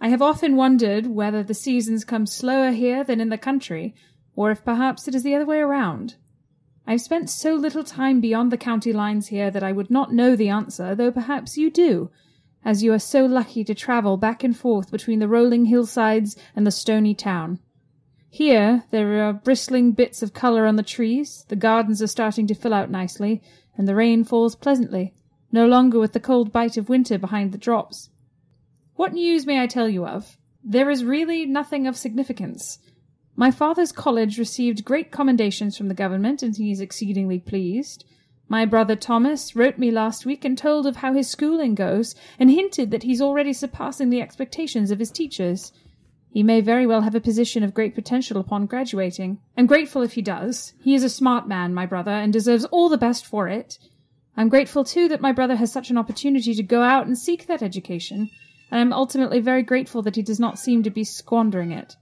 I have often wondered whether the seasons come slower here than in the country, or if perhaps it is the other way around. I've spent so little time beyond the county lines here that I would not know the answer, though perhaps you do, as you are so lucky to travel back and forth between the rolling hillsides and the stony town. Here, there are bristling bits of colour on the trees, the gardens are starting to fill out nicely, and the rain falls pleasantly, no longer with the cold bite of winter behind the drops. What news may I tell you of? There is really nothing of significance. My father's college received great commendations from the government, and he is exceedingly pleased. My brother Thomas wrote me last week and told of how his schooling goes, and hinted that he's already surpassing the expectations of his teachers. He may very well have a position of great potential upon graduating. I'm grateful if he does. He is a smart man, my brother, and deserves all the best for it. I'm grateful too that my brother has such an opportunity to go out and seek that education, and I'm ultimately very grateful that he does not seem to be squandering it.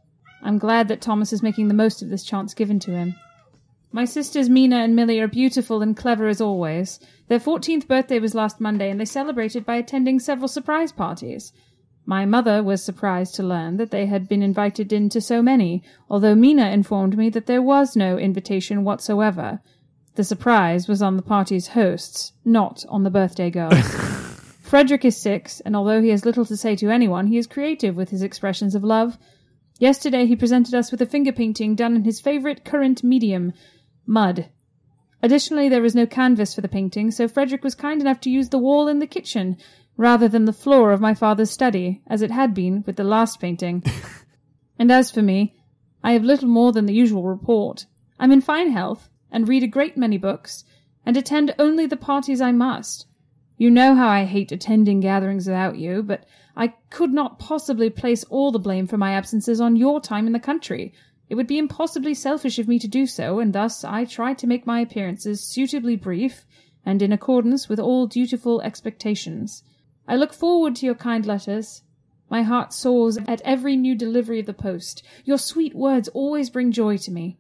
I'm glad that Thomas is making the most of this chance given to him. My sisters Mina and Millie are beautiful and clever as always. Their 14th birthday was last Monday, and they celebrated by attending several surprise parties. My mother was surprised to learn that they had been invited in to so many, although Mina informed me that there was no invitation whatsoever. The surprise was on the party's hosts, not on the birthday girl. Frederick is six, and although he has little to say to anyone, he is creative with his expressions of love. Yesterday he presented us with a finger painting done in his favourite current medium, mud. Additionally, there was no canvas for the painting, so Frederick was kind enough to use the wall in the kitchen rather than the floor of my father's study, as it had been with the last painting. and as for me, I have little more than the usual report. I'm in fine health, and read a great many books, and attend only the parties I must. You know how I hate attending gatherings without you, but I could not possibly place all the blame for my absences on your time in the country, it would be impossibly selfish of me to do so, and thus I tried to make my appearances suitably brief and in accordance with all dutiful expectations. I look forward to your kind letters. My heart soars at every new delivery of the post. Your sweet words always bring joy to me.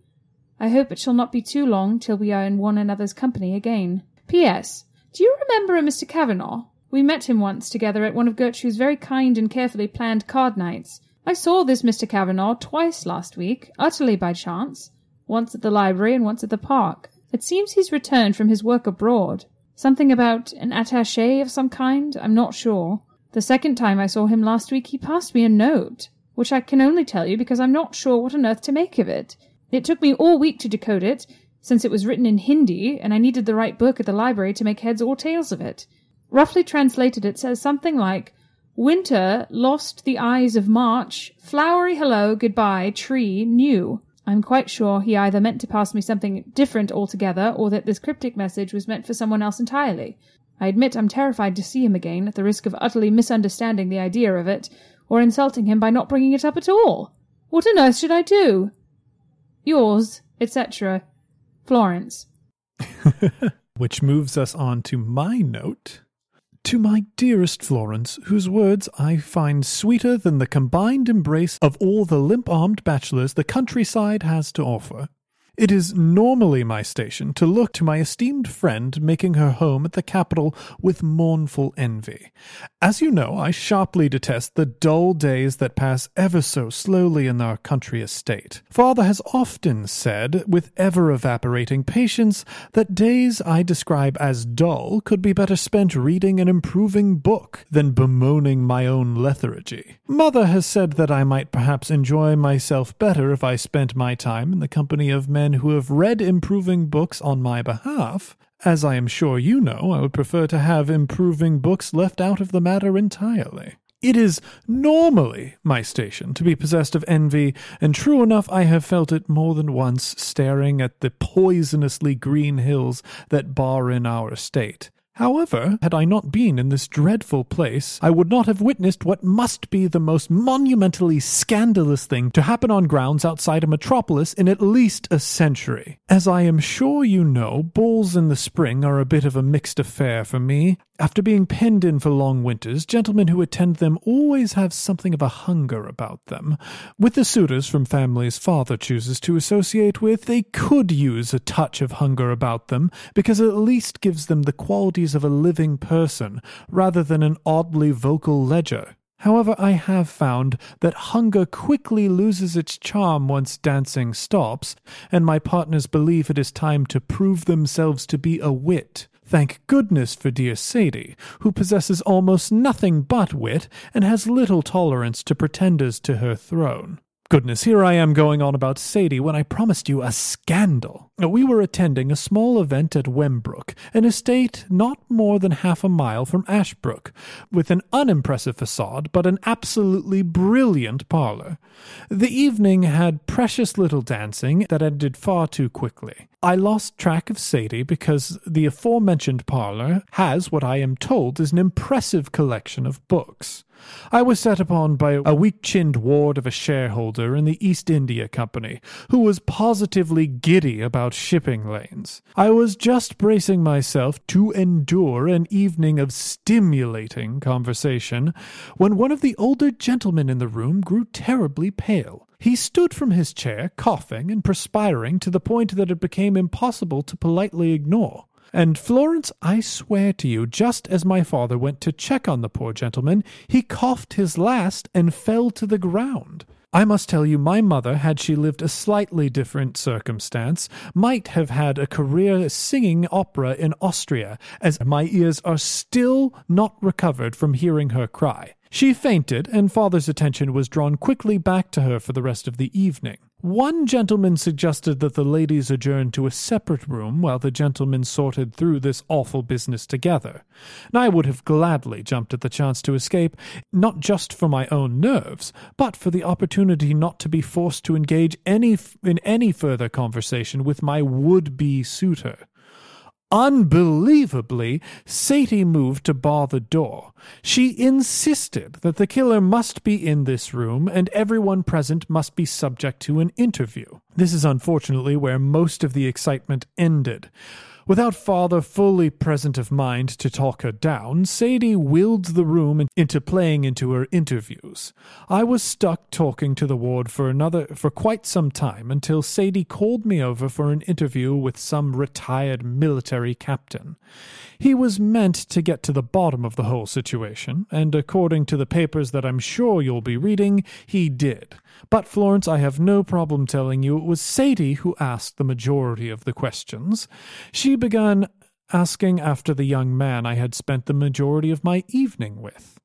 I hope it shall not be too long till we are in one another's company again. P.S. Do you remember a Mr. Kavanagh? We met him once together at one of Gertrude's very kind and carefully planned card nights. I saw this Mr. Kavanagh twice last week, utterly by chance. Once at the library and once at the park. It seems he's returned from his work abroad. Something about an attaché of some kind? I'm not sure. The second time I saw him last week, he passed me a note, which I can only tell you because I'm not sure what on earth to make of it. It took me all week to decode it, since it was written in Hindi, and I needed the right book at the library to make heads or tails of it. Roughly translated, it says something like, Winter lost the eyes of March. Flowery hello, goodbye, tree, new. I'm quite sure he either meant to pass me something different altogether, or that this cryptic message was meant for someone else entirely. I admit I'm terrified to see him again, at the risk of utterly misunderstanding the idea of it, or insulting him by not bringing it up at all. What on earth should I do? Yours, etc. Florence. Which moves us on to my note. To my dearest Florence, whose words I find sweeter than the combined embrace of all the limp armed bachelors the countryside has to offer. It is normally my station to look to my esteemed friend making her home at the capital with mournful envy. As you know, I sharply detest the dull days that pass ever so slowly in our country estate. Father has often said, with ever evaporating patience, that days I describe as dull could be better spent reading an improving book than bemoaning my own lethargy. Mother has said that I might perhaps enjoy myself better if I spent my time in the company of men men who have read improving books on my behalf. As I am sure you know, I would prefer to have improving books left out of the matter entirely. It is normally my station to be possessed of envy, and true enough, I have felt it more than once staring at the poisonously green hills that bar in our estate. However, had I not been in this dreadful place, I would not have witnessed what must be the most monumentally scandalous thing to happen on grounds outside a metropolis in at least a century. As I am sure you know, balls in the spring are a bit of a mixed affair for me. After being penned in for long winters, gentlemen who attend them always have something of a hunger about them. With the suitors from families father chooses to associate with, they could use a touch of hunger about them, because it at least gives them the qualities of a living person, rather than an oddly vocal ledger. However, I have found that hunger quickly loses its charm once dancing stops, and my partners believe it is time to prove themselves to be a wit. Thank goodness for dear Sadie, who possesses almost nothing but wit and has little tolerance to pretenders to her throne. Goodness, here I am going on about Sadie when I promised you a scandal. We were attending a small event at Wembrook, an estate not more than half a mile from Ashbrook, with an unimpressive facade but an absolutely brilliant parlor. The evening had precious little dancing that ended far too quickly. I lost track of Sadie because the aforementioned parlor has what I am told is an impressive collection of books. I was set upon by a weak chinned ward of a shareholder in the East India Company, who was positively giddy about shipping lanes. I was just bracing myself to endure an evening of stimulating conversation when one of the older gentlemen in the room grew terribly pale. He stood from his chair, coughing and perspiring to the point that it became impossible to politely ignore. And Florence, I swear to you, just as my father went to check on the poor gentleman, he coughed his last and fell to the ground. I must tell you, my mother, had she lived a slightly different circumstance, might have had a career singing opera in Austria, as my ears are still not recovered from hearing her cry. She fainted, and father's attention was drawn quickly back to her for the rest of the evening. One gentleman suggested that the ladies adjourn to a separate room while the gentlemen sorted through this awful business together. And I would have gladly jumped at the chance to escape, not just for my own nerves, but for the opportunity not to be forced to engage any in any further conversation with my would-be suitor. Unbelievably, Sadie moved to bar the door. She insisted that the killer must be in this room and everyone present must be subject to an interview. This is unfortunately where most of the excitement ended. Without father fully present of mind to talk her down, Sadie willed the room into playing into her interviews. I was stuck talking to the ward for another for quite some time until Sadie called me over for an interview with some retired military captain. He was meant to get to the bottom of the whole situation, and according to the papers that I'm sure you'll be reading, he did. But, Florence, I have no problem telling you it was Sadie who asked the majority of the questions. She began asking after the young man I had spent the majority of my evening with.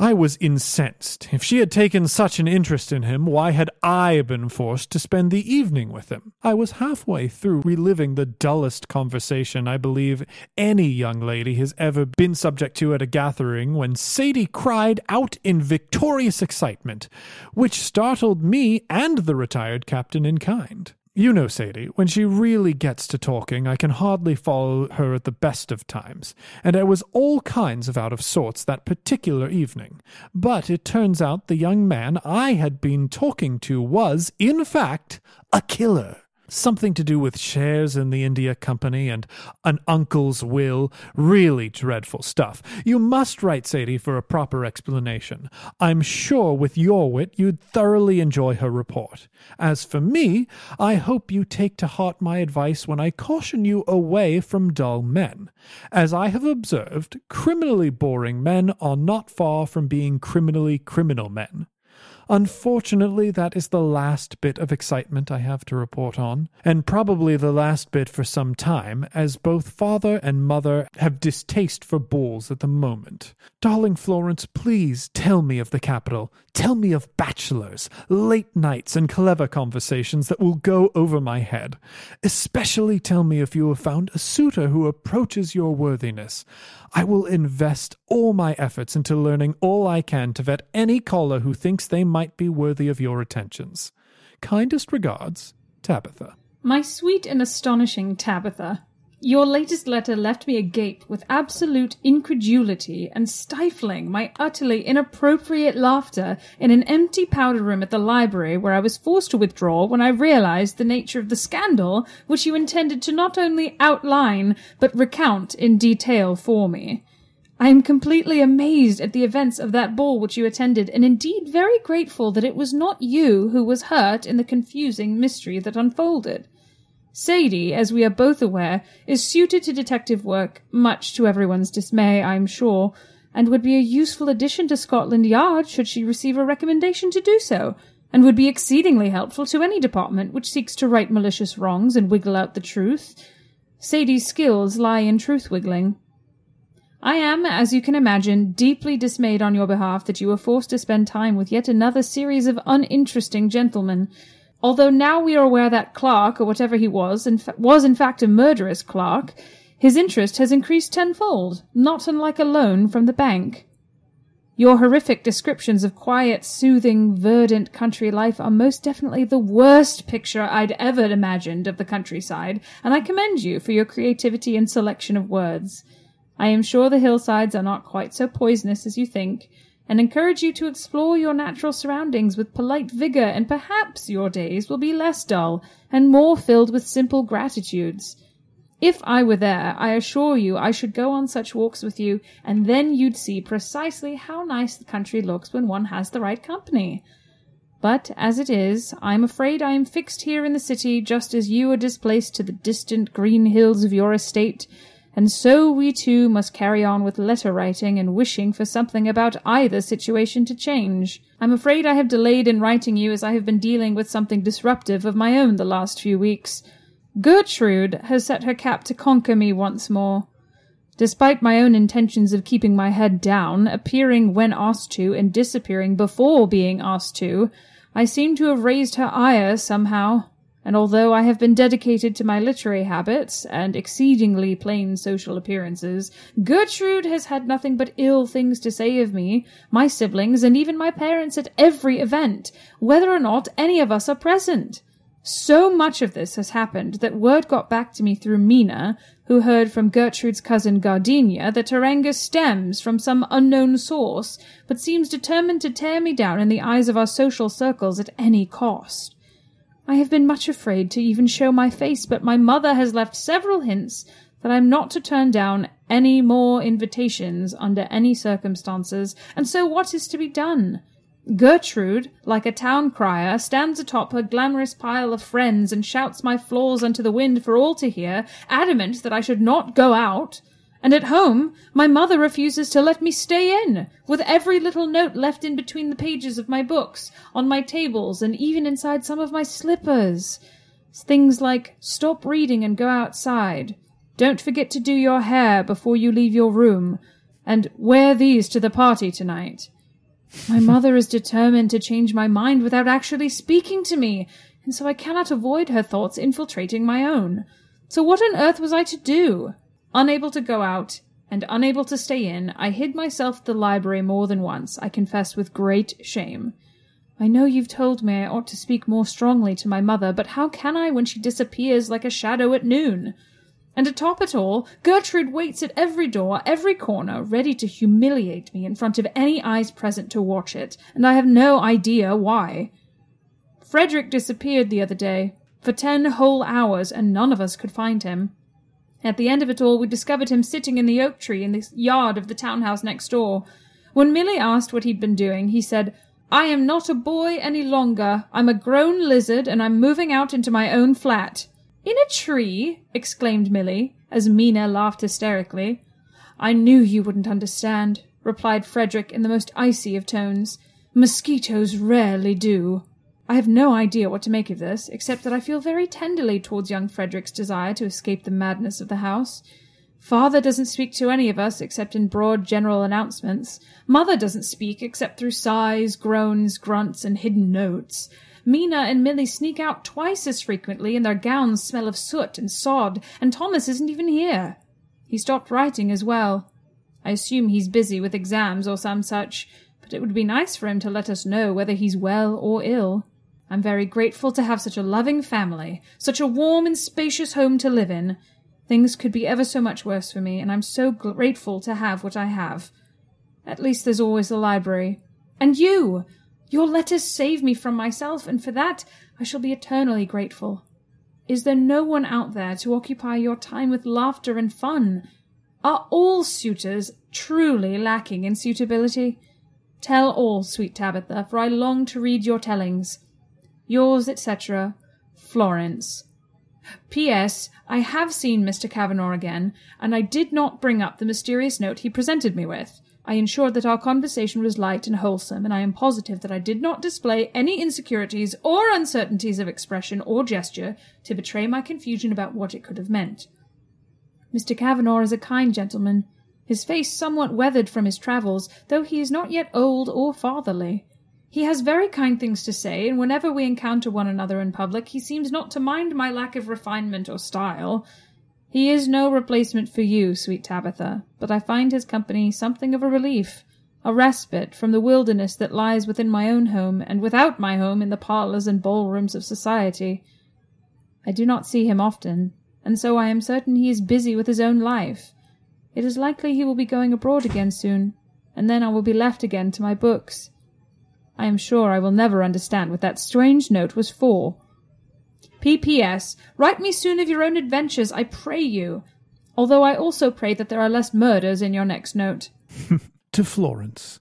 I was incensed. If she had taken such an interest in him, why had I been forced to spend the evening with him? I was halfway through reliving the dullest conversation I believe any young lady has ever been subject to at a gathering when Sadie cried out in victorious excitement, which startled me and the retired captain in kind. You know Sadie, when she really gets to talking, I can hardly follow her at the best of times, and I was all kinds of out of sorts that particular evening. But it turns out the young man I had been talking to was, in fact, a killer something to do with shares in the India Company and an uncle's will. Really dreadful stuff. You must write Sadie for a proper explanation. I'm sure with your wit you'd thoroughly enjoy her report. As for me, I hope you take to heart my advice when I caution you away from dull men. As I have observed, criminally boring men are not far from being criminally criminal men. Unfortunately, that is the last bit of excitement I have to report on, and probably the last bit for some time, as both father and mother have distaste for balls at the moment. Darling Florence, please tell me of the capital. Tell me of bachelors, late nights, and clever conversations that will go over my head. Especially tell me if you have found a suitor who approaches your worthiness. I will invest all my efforts into learning all I can to vet any caller who thinks they might be worthy of your attentions. Kindest regards, Tabitha. My sweet and astonishing Tabitha. Your latest letter left me agape with absolute incredulity and stifling my utterly inappropriate laughter in an empty powder room at the library where I was forced to withdraw when I realized the nature of the scandal which you intended to not only outline but recount in detail for me. I am completely amazed at the events of that ball which you attended, and indeed very grateful that it was not you who was hurt in the confusing mystery that unfolded. Sadie, as we are both aware, is suited to detective work, much to everyone's dismay, I am sure, and would be a useful addition to Scotland Yard should she receive a recommendation to do so, and would be exceedingly helpful to any department which seeks to right malicious wrongs and wiggle out the truth. Sadie's skills lie in truth wiggling. I am, as you can imagine, deeply dismayed on your behalf that you were forced to spend time with yet another series of uninteresting gentlemen, Although now we are aware that Clark, or whatever he was, in fa- was in fact a murderous Clark, his interest has increased tenfold, not unlike a loan from the bank. Your horrific descriptions of quiet, soothing, verdant country life are most definitely the worst picture I'd ever imagined of the countryside, and I commend you for your creativity and selection of words. I am sure the hillsides are not quite so poisonous as you think, and encourage you to explore your natural surroundings with polite vigor, and perhaps your days will be less dull and more filled with simple gratitudes. If I were there, I assure you I should go on such walks with you, and then you'd see precisely how nice the country looks when one has the right company. But as it is, I am afraid I am fixed here in the city just as you are displaced to the distant green hills of your estate, and so we too must carry on with letter writing and wishing for something about either situation to change. I'm afraid I have delayed in writing you as I have been dealing with something disruptive of my own the last few weeks. Gertrude has set her cap to conquer me once more. Despite my own intentions of keeping my head down, appearing when asked to, and disappearing before being asked to, I seem to have raised her ire somehow, and although I have been dedicated to my literary habits and exceedingly plain social appearances, Gertrude has had nothing but ill things to say of me, my siblings, and even my parents at every event, whether or not any of us are present. So much of this has happened that word got back to me through Mina, who heard from Gertrude's cousin Gardenia that her anger stems from some unknown source, but seems determined to tear me down in the eyes of our social circles at any cost. I have been much afraid to even show my face, but my mother has left several hints that I'm not to turn down any more invitations under any circumstances, and so what is to be done? Gertrude, like a town crier, stands atop her glamorous pile of friends and shouts my flaws unto the wind for all to hear, adamant that I should not go out. And at home, my mother refuses to let me stay in, with every little note left in between the pages of my books, on my tables, and even inside some of my slippers. Things like, stop reading and go outside. Don't forget to do your hair before you leave your room. And wear these to the party tonight. My mother is determined to change my mind without actually speaking to me, and so I cannot avoid her thoughts infiltrating my own. So what on earth was I to do? Unable to go out, and unable to stay in, I hid myself at the library more than once, I confess with great shame. I know you've told me I ought to speak more strongly to my mother, but how can I when she disappears like a shadow at noon? And to top it all, Gertrude waits at every door, every corner, ready to humiliate me in front of any eyes present to watch it, and I have no idea why. Frederick disappeared the other day, for ten whole hours, and none of us could find him. At the end of it all, we discovered him sitting in the oak tree in the yard of the townhouse next door. When Milly asked what he'd been doing, he said, I am not a boy any longer. I'm a grown lizard, and I'm moving out into my own flat. In a tree? exclaimed Milly, as Mina laughed hysterically. I knew you wouldn't understand, replied Frederick in the most icy of tones. Mosquitoes rarely do. I have no idea what to make of this, except that I feel very tenderly towards young Frederick's desire to escape the madness of the house. Father doesn't speak to any of us except in broad general announcements. Mother doesn't speak except through sighs, groans, grunts, and hidden notes. Mina and Milly sneak out twice as frequently, and their gowns smell of soot and sod, and Thomas isn't even here. He stopped writing as well. I assume he's busy with exams or some such, but it would be nice for him to let us know whether he's well or ill. I'm very grateful to have such a loving family, such a warm and spacious home to live in. Things could be ever so much worse for me, and I'm so grateful to have what I have. At least there's always the library. And you! Your letters save me from myself, and for that I shall be eternally grateful. Is there no one out there to occupy your time with laughter and fun? Are all suitors truly lacking in suitability? Tell all, sweet Tabitha, for I long to read your tellings. Yours, etc., Florence. P.S. I have seen Mr. Kavanagh again, and I did not bring up the mysterious note he presented me with. I ensured that our conversation was light and wholesome, and I am positive that I did not display any insecurities or uncertainties of expression or gesture to betray my confusion about what it could have meant. Mr. Kavanagh is a kind gentleman, his face somewhat weathered from his travels, though he is not yet old or fatherly. He has very kind things to say, and whenever we encounter one another in public, he seems not to mind my lack of refinement or style. He is no replacement for you, sweet Tabitha, but I find his company something of a relief. a respite from the wilderness that lies within my own home, and without my home in the parlours and ballrooms of society. I do not see him often, and so I am certain he is busy with his own life. It is likely he will be going abroad again soon, and then I will be left again to my books. I am sure I will never understand what that strange note was for. P.P.S. Write me soon of your own adventures, I pray you, although I also pray that there are less murders in your next note. to Florence.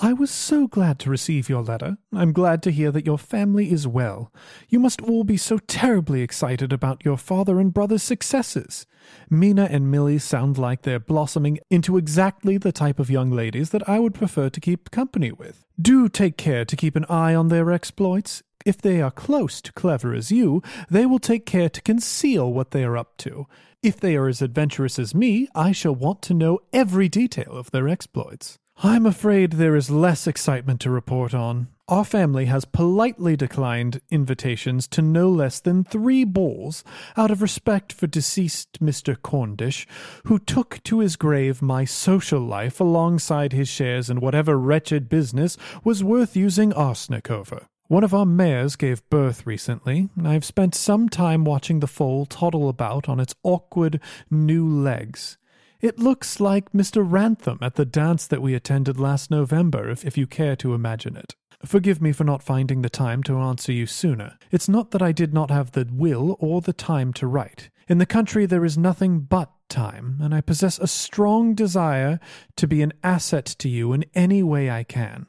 I was so glad to receive your letter. I'm glad to hear that your family is well. You must all be so terribly excited about your father and brother's successes. Mina and Millie sound like they're blossoming into exactly the type of young ladies that I would prefer to keep company with. Do take care to keep an eye on their exploits. If they are close to clever as you, they will take care to conceal what they are up to. If they are as adventurous as me, I shall want to know every detail of their exploits. I'm afraid there is less excitement to report on. Our family has politely declined invitations to no less than three balls out of respect for deceased Mr. Corndish, who took to his grave my social life alongside his shares in whatever wretched business was worth using arsenic over. One of our mares gave birth recently, and I've spent some time watching the foal toddle about on its awkward new legs. It looks like Mr. Rantham at the dance that we attended last November, if, if you care to imagine it. Forgive me for not finding the time to answer you sooner. It's not that I did not have the will or the time to write. In the country there is nothing but time, and I possess a strong desire to be an asset to you in any way I can.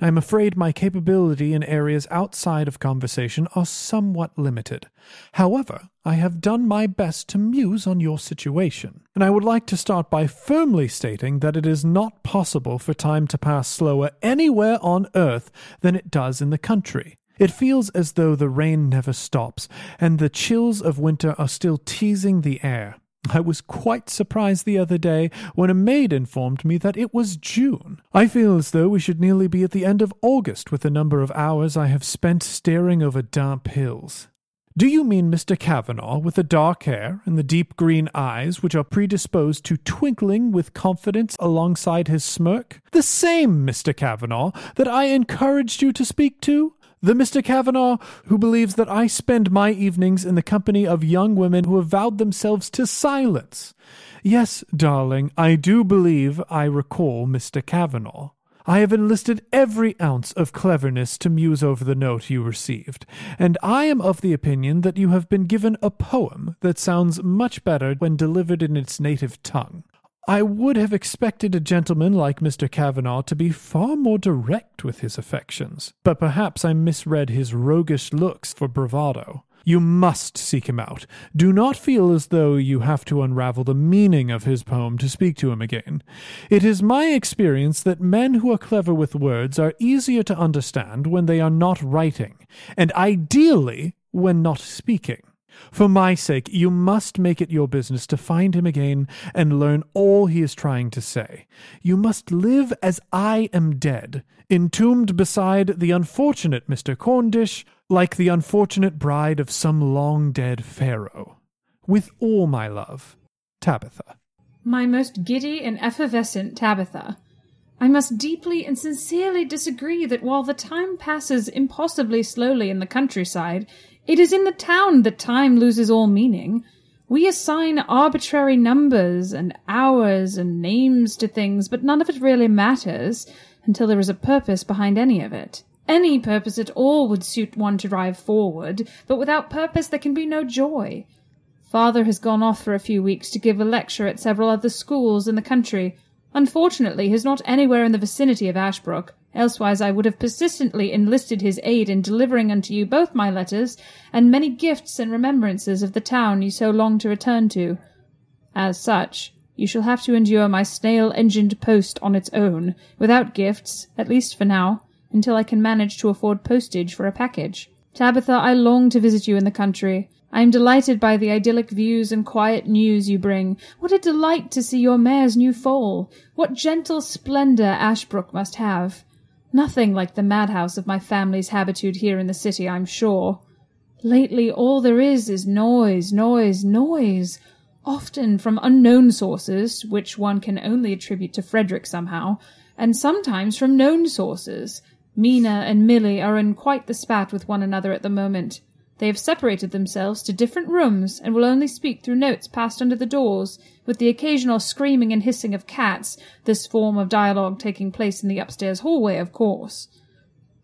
I am afraid my capability in areas outside of conversation are somewhat limited. However, I have done my best to muse on your situation, and I would like to start by firmly stating that it is not possible for time to pass slower anywhere on earth than it does in the country. It feels as though the rain never stops, and the chills of winter are still teasing the air. I was quite surprised the other day when a maid informed me that it was June. I feel as though we should nearly be at the end of August with the number of hours I have spent staring over damp hills. Do you mean Mr. Kavanagh with the dark hair and the deep green eyes which are predisposed to twinkling with confidence alongside his smirk? The same Mr. Kavanagh that I encouraged you to speak to? The Mr. Kavanagh who believes that I spend my evenings in the company of young women who have vowed themselves to silence. Yes, darling, I do believe I recall Mr. Kavanagh. I have enlisted every ounce of cleverness to muse over the note you received, and I am of the opinion that you have been given a poem that sounds much better when delivered in its native tongue. I would have expected a gentleman like Mr. Kavanagh to be far more direct with his affections, but perhaps I misread his roguish looks for bravado. You must seek him out. Do not feel as though you have to unravel the meaning of his poem to speak to him again. It is my experience that men who are clever with words are easier to understand when they are not writing, and ideally when not speaking. For my sake, you must make it your business to find him again and learn all he is trying to say. You must live as I am dead, entombed beside the unfortunate Mr. Corndish, like the unfortunate bride of some long dead Pharaoh. With all my love, Tabitha. My most giddy and effervescent Tabitha. I must deeply and sincerely disagree that while the time passes impossibly slowly in the countryside, it is in the town that time loses all meaning. We assign arbitrary numbers and hours and names to things, but none of it really matters until there is a purpose behind any of it. Any purpose at all would suit one to drive forward, but without purpose there can be no joy. Father has gone off for a few weeks to give a lecture at several other schools in the country. Unfortunately, he is not anywhere in the vicinity of Ashbrook. Elsewise I would have persistently enlisted his aid in delivering unto you both my letters, and many gifts and remembrances of the town you so long to return to. As such, you shall have to endure my snail-engined post on its own, without gifts, at least for now, until I can manage to afford postage for a package. Tabitha, I long to visit you in the country. I am delighted by the idyllic views and quiet news you bring. What a delight to see your mare's new foal! What gentle splendour Ashbrook must have! Nothing like the madhouse of my family's habitude here in the city, I'm sure. Lately all there is is noise, noise, noise, often from unknown sources, which one can only attribute to Frederick somehow. and sometimes from known sources. Mina and Milly are in quite the spat with one another at the moment. They have separated themselves to different rooms and will only speak through notes passed under the doors, with the occasional screaming and hissing of cats, this form of dialogue taking place in the upstairs hallway, of course.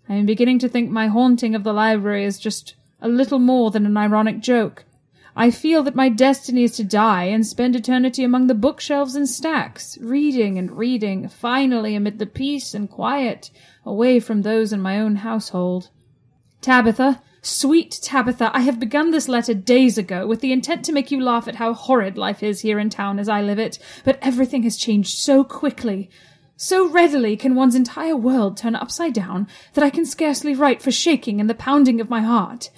I am beginning to think my haunting of the library is just a little more than an ironic joke. I feel that my destiny is to die and spend eternity among the bookshelves and stacks, reading and reading, finally amid the peace and quiet, away from those in my own household. Tabitha, Sweet Tabitha, I have begun this letter days ago with the intent to make you laugh at how horrid life is here in town as I live it, but everything has changed so quickly. So readily can one's entire world turn upside down that I can scarcely write for shaking and the pounding of my heart.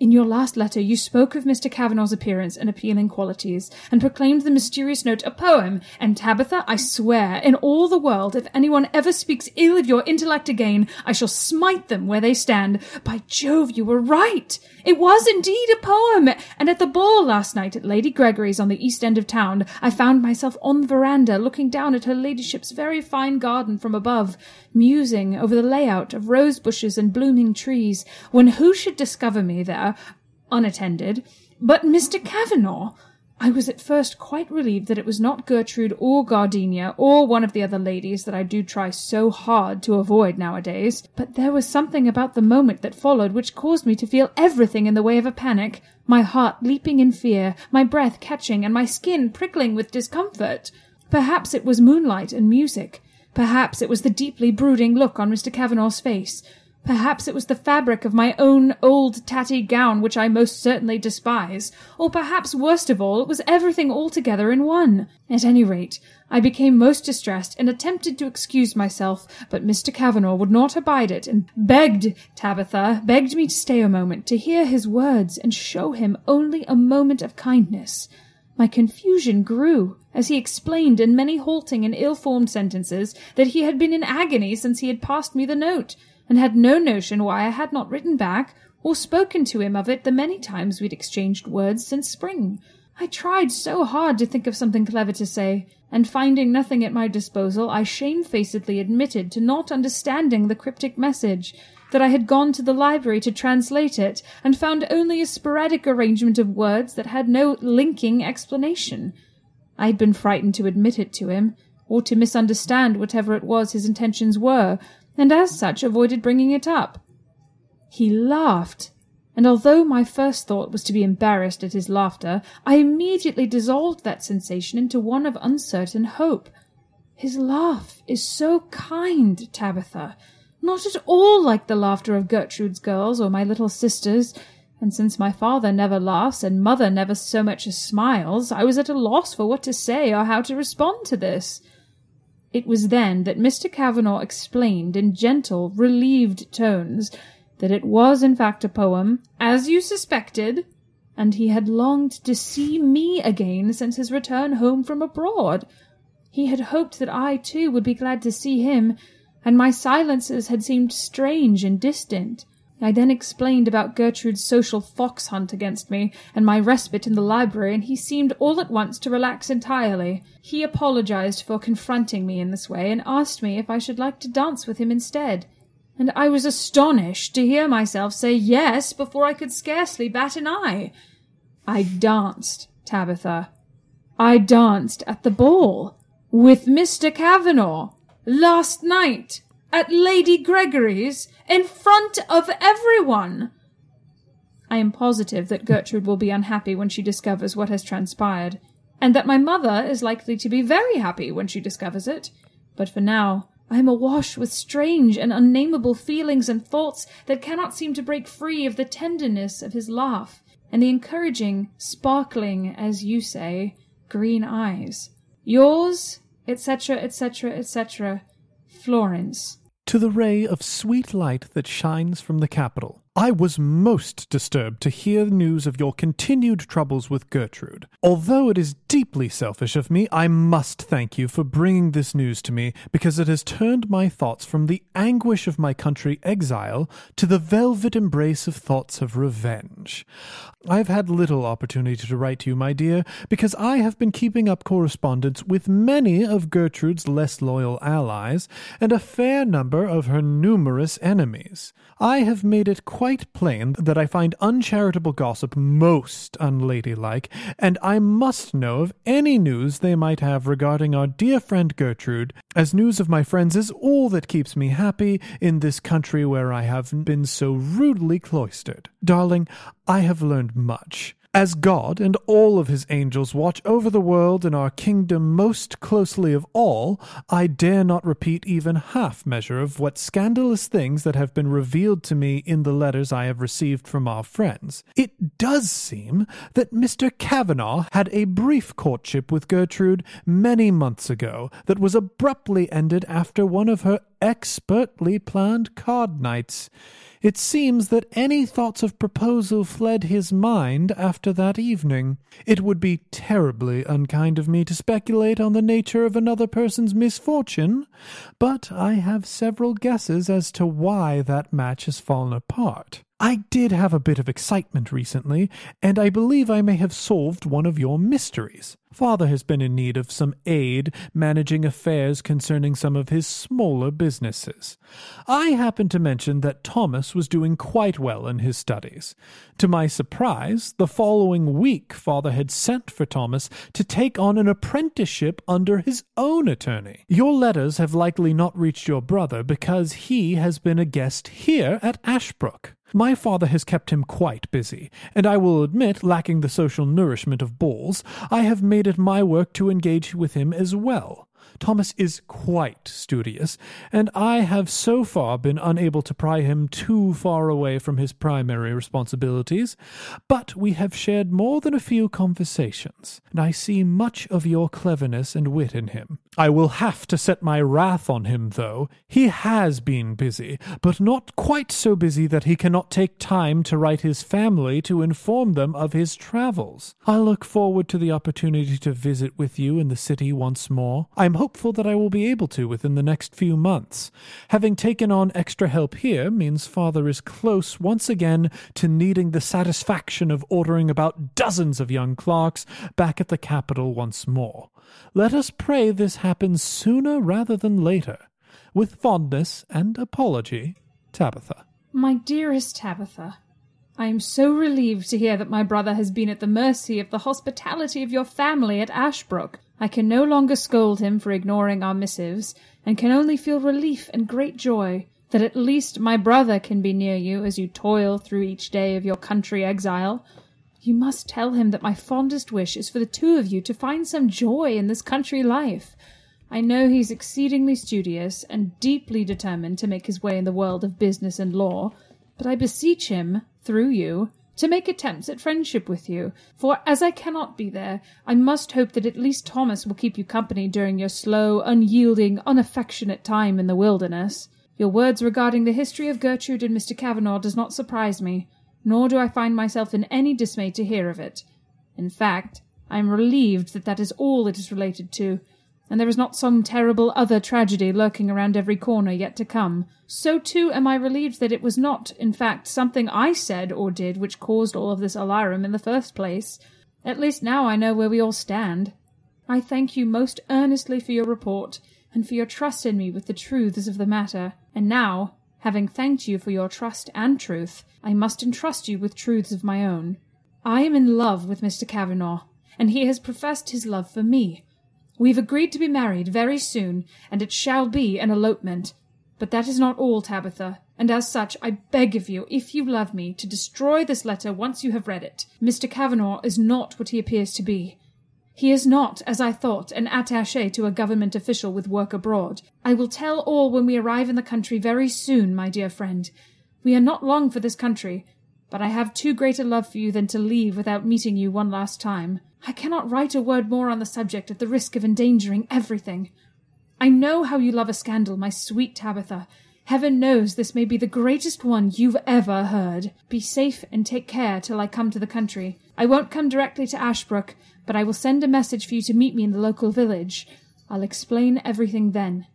In your last letter, you spoke of Mr. Kavanagh's appearance and appealing qualities, and proclaimed the mysterious note a poem. And Tabitha, I swear, in all the world, if anyone ever speaks ill of your intellect again, I shall smite them where they stand. By Jove, you were right! It was indeed a poem! And at the ball last night at Lady Gregory's on the east end of town, I found myself on the veranda looking down at her ladyship's very fine garden from above, musing over the layout of rose bushes and blooming trees, when who should discover me there, unattended, but Mr. Kavanagh? I was at first quite relieved that it was not Gertrude or Gardenia or one of the other ladies that I do try so hard to avoid nowadays, but there was something about the moment that followed which caused me to feel everything in the way of a panic, my heart leaping in fear, my breath catching, and my skin prickling with discomfort. Perhaps it was moonlight and music. Perhaps it was the deeply brooding look on Mr. Kavanagh's face. Perhaps it was the fabric of my own old tatty gown which I most certainly despise, or perhaps worst of all, it was everything altogether in one. At any rate, I became most distressed and attempted to excuse myself, but Mr. Kavanagh would not abide it, and begged Tabitha, begged me to stay a moment, to hear his words, and show him only a moment of kindness. My confusion grew as he explained in many halting and ill-formed sentences that he had been in agony since he had passed me the note, and had no notion why I had not written back or spoken to him of it the many times we'd exchanged words since spring. I tried so hard to think of something clever to say, and finding nothing at my disposal, I shamefacedly admitted to not understanding the cryptic message, that I had gone to the library to translate it, and found only a sporadic arrangement of words that had no linking explanation. I had been frightened to admit it to him, or to misunderstand whatever it was his intentions were, and as such avoided bringing it up. He laughed, and although my first thought was to be embarrassed at his laughter, I immediately dissolved that sensation into one of uncertain hope. His laugh is so kind, Tabitha, not at all like the laughter of Gertrude's girls or my little sisters, and since my father never laughs and mother never so much as smiles, I was at a loss for what to say or how to respond to this. It was then that Mr. Kavanagh explained in gentle, relieved tones that it was in fact a poem, as you suspected, and he had longed to see me again since his return home from abroad. He had hoped that I too would be glad to see him, and my silences had seemed strange and distant. I then explained about Gertrude's social fox hunt against me, and my respite in the library, and he seemed all at once to relax entirely. He apologized for confronting me in this way, and asked me if I should like to dance with him instead. And I was astonished to hear myself say yes before I could scarcely bat an eye. I danced, Tabitha. I danced at the ball with Mr. Kavanagh last night at Lady Gregory's in front of everyone. I am positive that Gertrude will be unhappy when she discovers what has transpired, and that my mother is likely to be very happy when she discovers it. But for now, I am awash with strange and unnameable feelings and thoughts that cannot seem to break free of the tenderness of his laugh and the encouraging, sparkling, as you say, green eyes. Yours, etc., etc., etc., Florence to the ray of sweet light that shines from the capital, I was most disturbed to hear news of your continued troubles with Gertrude. Although it is deeply selfish of me, I must thank you for bringing this news to me because it has turned my thoughts from the anguish of my country exile to the velvet embrace of thoughts of revenge. I have had little opportunity to write to you, my dear, because I have been keeping up correspondence with many of Gertrude's less loyal allies and a fair number of her numerous enemies. I have made it quite plain that I find uncharitable gossip most unladylike, and I must know of any news they might have regarding our dear friend Gertrude, as news of my friends is all that keeps me happy in this country where I have been so rudely cloistered. Darling, I have learned much. As God and all of his angels watch over the world and our kingdom most closely of all, I dare not repeat even half measure of what scandalous things that have been revealed to me in the letters I have received from our friends. It does seem that Mr. Kavanagh had a brief courtship with Gertrude many months ago that was abruptly ended after one of her expertly planned card nights. It seems that any thoughts of proposal fled his mind after that evening. It would be terribly unkind of me to speculate on the nature of another person's misfortune, but I have several guesses as to why that match has fallen apart. I did have a bit of excitement recently, and I believe I may have solved one of your mysteries. Father has been in need of some aid managing affairs concerning some of his smaller businesses. I happened to mention that Thomas was doing quite well in his studies. To my surprise, the following week Father had sent for Thomas to take on an apprenticeship under his own attorney. Your letters have likely not reached your brother because he has been a guest here at Ashbrook. My father has kept him quite busy, and I will admit, lacking the social nourishment of balls, I have made it my work to engage with him as well. Thomas is quite studious, and I have so far been unable to pry him too far away from his primary responsibilities, but we have shared more than a few conversations, and I see much of your cleverness and wit in him. I will have to set my wrath on him, though. He has been busy, but not quite so busy that he cannot take time to write his family to inform them of his travels. I look forward to the opportunity to visit with you in the city once more. I am hopeful that I will be able to within the next few months. Having taken on extra help here means father is close once again to needing the satisfaction of ordering about dozens of young clerks back at the capital once more. Let us pray this happens sooner rather than later. With fondness and apology, Tabitha. My dearest Tabitha, I am so relieved to hear that my brother has been at the mercy of the hospitality of your family at Ashbrook. I can no longer scold him for ignoring our missives, and can only feel relief and great joy that at least my brother can be near you as you toil through each day of your country exile. You must tell him that my fondest wish is for the two of you to find some joy in this country life. I know he's exceedingly studious and deeply determined to make his way in the world of business and law, but I beseech him, through you, to make attempts at friendship with you, for as I cannot be there, I must hope that at least Thomas will keep you company during your slow, unyielding, unaffectionate time in the wilderness. Your words regarding the history of Gertrude and Mr. Kavanagh does not surprise me nor do I find myself in any dismay to hear of it. In fact, I am relieved that that is all it is related to, and there is not some terrible other tragedy lurking around every corner yet to come. So too am I relieved that it was not, in fact, something I said or did which caused all of this alarum in the first place. At least now I know where we all stand. I thank you most earnestly for your report, and for your trust in me with the truths of the matter. And now, Having thanked you for your trust and truth, I must entrust you with truths of my own. I am in love with Mr. Kavanagh, and he has professed his love for me. We've agreed to be married very soon, and it shall be an elopement. But that is not all, Tabitha, and as such I beg of you, if you love me, to destroy this letter once you have read it. Mr. Kavanagh is not what he appears to be. He is not, as I thought, an attaché to a government official with work abroad. I will tell all when we arrive in the country very soon, my dear friend. We are not long for this country, but I have too great a love for you than to leave without meeting you one last time. I cannot write a word more on the subject at the risk of endangering everything. I know how you love a scandal, my sweet Tabitha. Heaven knows this may be the greatest one you've ever heard. Be safe and take care till I come to the country. I won't come directly to Ashbrook, but I will send a message for you to meet me in the local village. I'll explain everything then.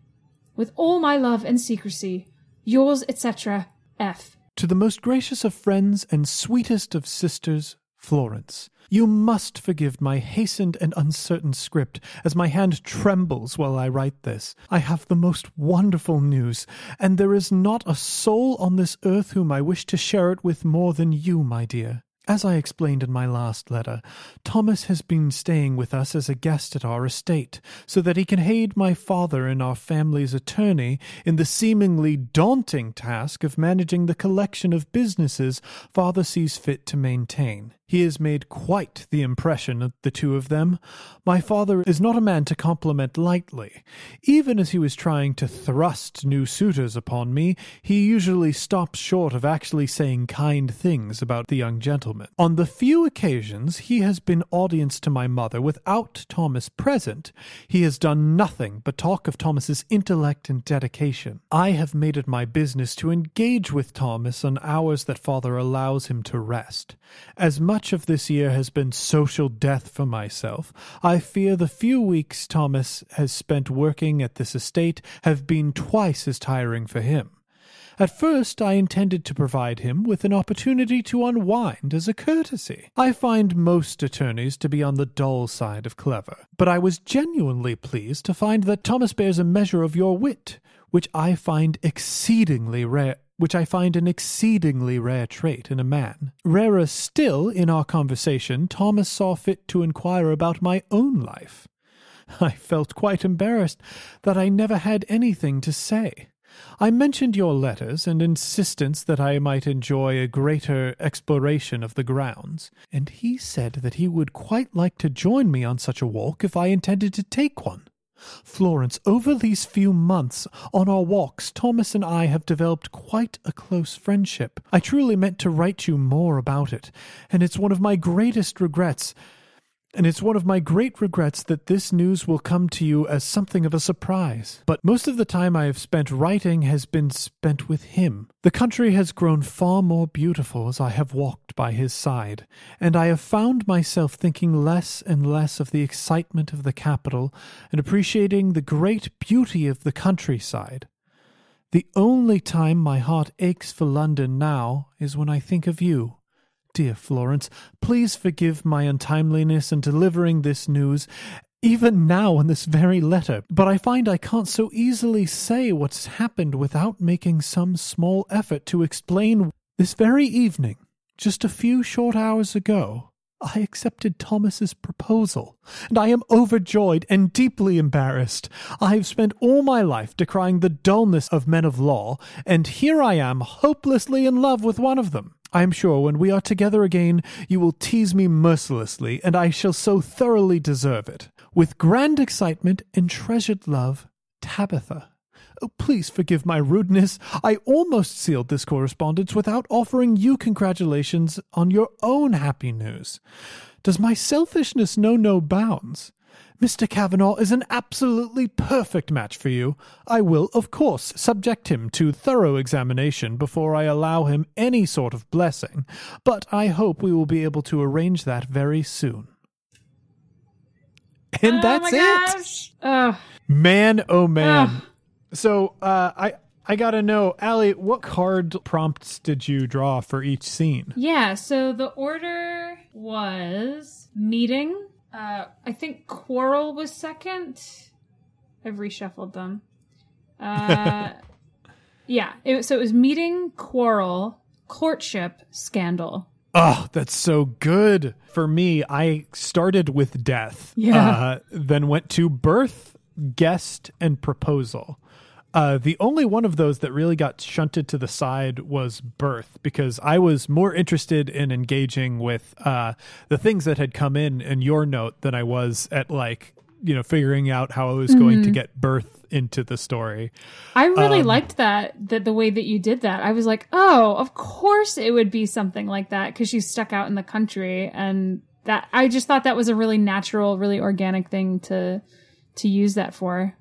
With all my love and secrecy, yours, etc., F. To the most gracious of friends and sweetest of sisters, Florence. You must forgive my hastened and uncertain script, as my hand trembles while I write this. I have the most wonderful news, and there is not a soul on this earth whom I wish to share it with more than you, my dear. As I explained in my last letter, Thomas has been staying with us as a guest at our estate, so that he can aid my father and our family's attorney in the seemingly daunting task of managing the collection of businesses father sees fit to maintain. He has made quite the impression of the two of them. My father is not a man to compliment lightly. Even as he was trying to thrust new suitors upon me, he usually stops short of actually saying kind things about the young gentleman. On the few occasions he has been audience to my mother without Thomas present, he has done nothing but talk of Thomas's intellect and dedication. I have made it my business to engage with Thomas on hours that father allows him to rest. As much much of this year has been social death for myself, I fear the few weeks Thomas has spent working at this estate have been twice as tiring for him. At first, I intended to provide him with an opportunity to unwind as a courtesy. I find most attorneys to be on the dull side of clever, but I was genuinely pleased to find that Thomas bears a measure of your wit, which I find exceedingly rare which I find an exceedingly rare trait in a man. Rarer still, in our conversation, Thomas saw fit to inquire about my own life. I felt quite embarrassed that I never had anything to say. I mentioned your letters and insistence that I might enjoy a greater exploration of the grounds, and he said that he would quite like to join me on such a walk if I intended to take one. Florence, over these few months on our walks, Thomas and I have developed quite a close friendship. I truly meant to write you more about it, and it's one of my greatest regrets and it's one of my great regrets that this news will come to you as something of a surprise. But most of the time I have spent writing has been spent with him. The country has grown far more beautiful as I have walked by his side, and I have found myself thinking less and less of the excitement of the capital and appreciating the great beauty of the countryside. The only time my heart aches for London now is when I think of you. Dear Florence, please forgive my untimeliness in delivering this news, even now in this very letter, but I find I can't so easily say what's happened without making some small effort to explain. This very evening, just a few short hours ago, I accepted Thomas's proposal, and I am overjoyed and deeply embarrassed. I have spent all my life decrying the dullness of men of law, and here I am hopelessly in love with one of them. I am sure when we are together again, you will tease me mercilessly, and I shall so thoroughly deserve it. With grand excitement and treasured love, Tabitha. Oh, please forgive my rudeness. I almost sealed this correspondence without offering you congratulations on your own happy news. Does my selfishness know no bounds? Mr. Kavanaugh is an absolutely perfect match for you. I will, of course, subject him to thorough examination before I allow him any sort of blessing, but I hope we will be able to arrange that very soon. And oh that's it. Man, oh man. So, uh, I I gotta know, Allie, what card prompts did you draw for each scene? Yeah, so the order was meeting, uh, I think Quarrel was second. I've reshuffled them. Uh, yeah, it, so it was meeting, Quarrel, courtship, scandal. Oh, that's so good. For me, I started with death. Yeah. Uh, then went to birth, guest, and proposal. Uh, the only one of those that really got shunted to the side was birth because I was more interested in engaging with uh, the things that had come in in your note than I was at like you know figuring out how I was going to get birth into the story. I really Um, liked that, that the way that you did that. I was like, oh, of course it would be something like that because she's stuck out in the country, and that I just thought that was a really natural, really organic thing to to use that for.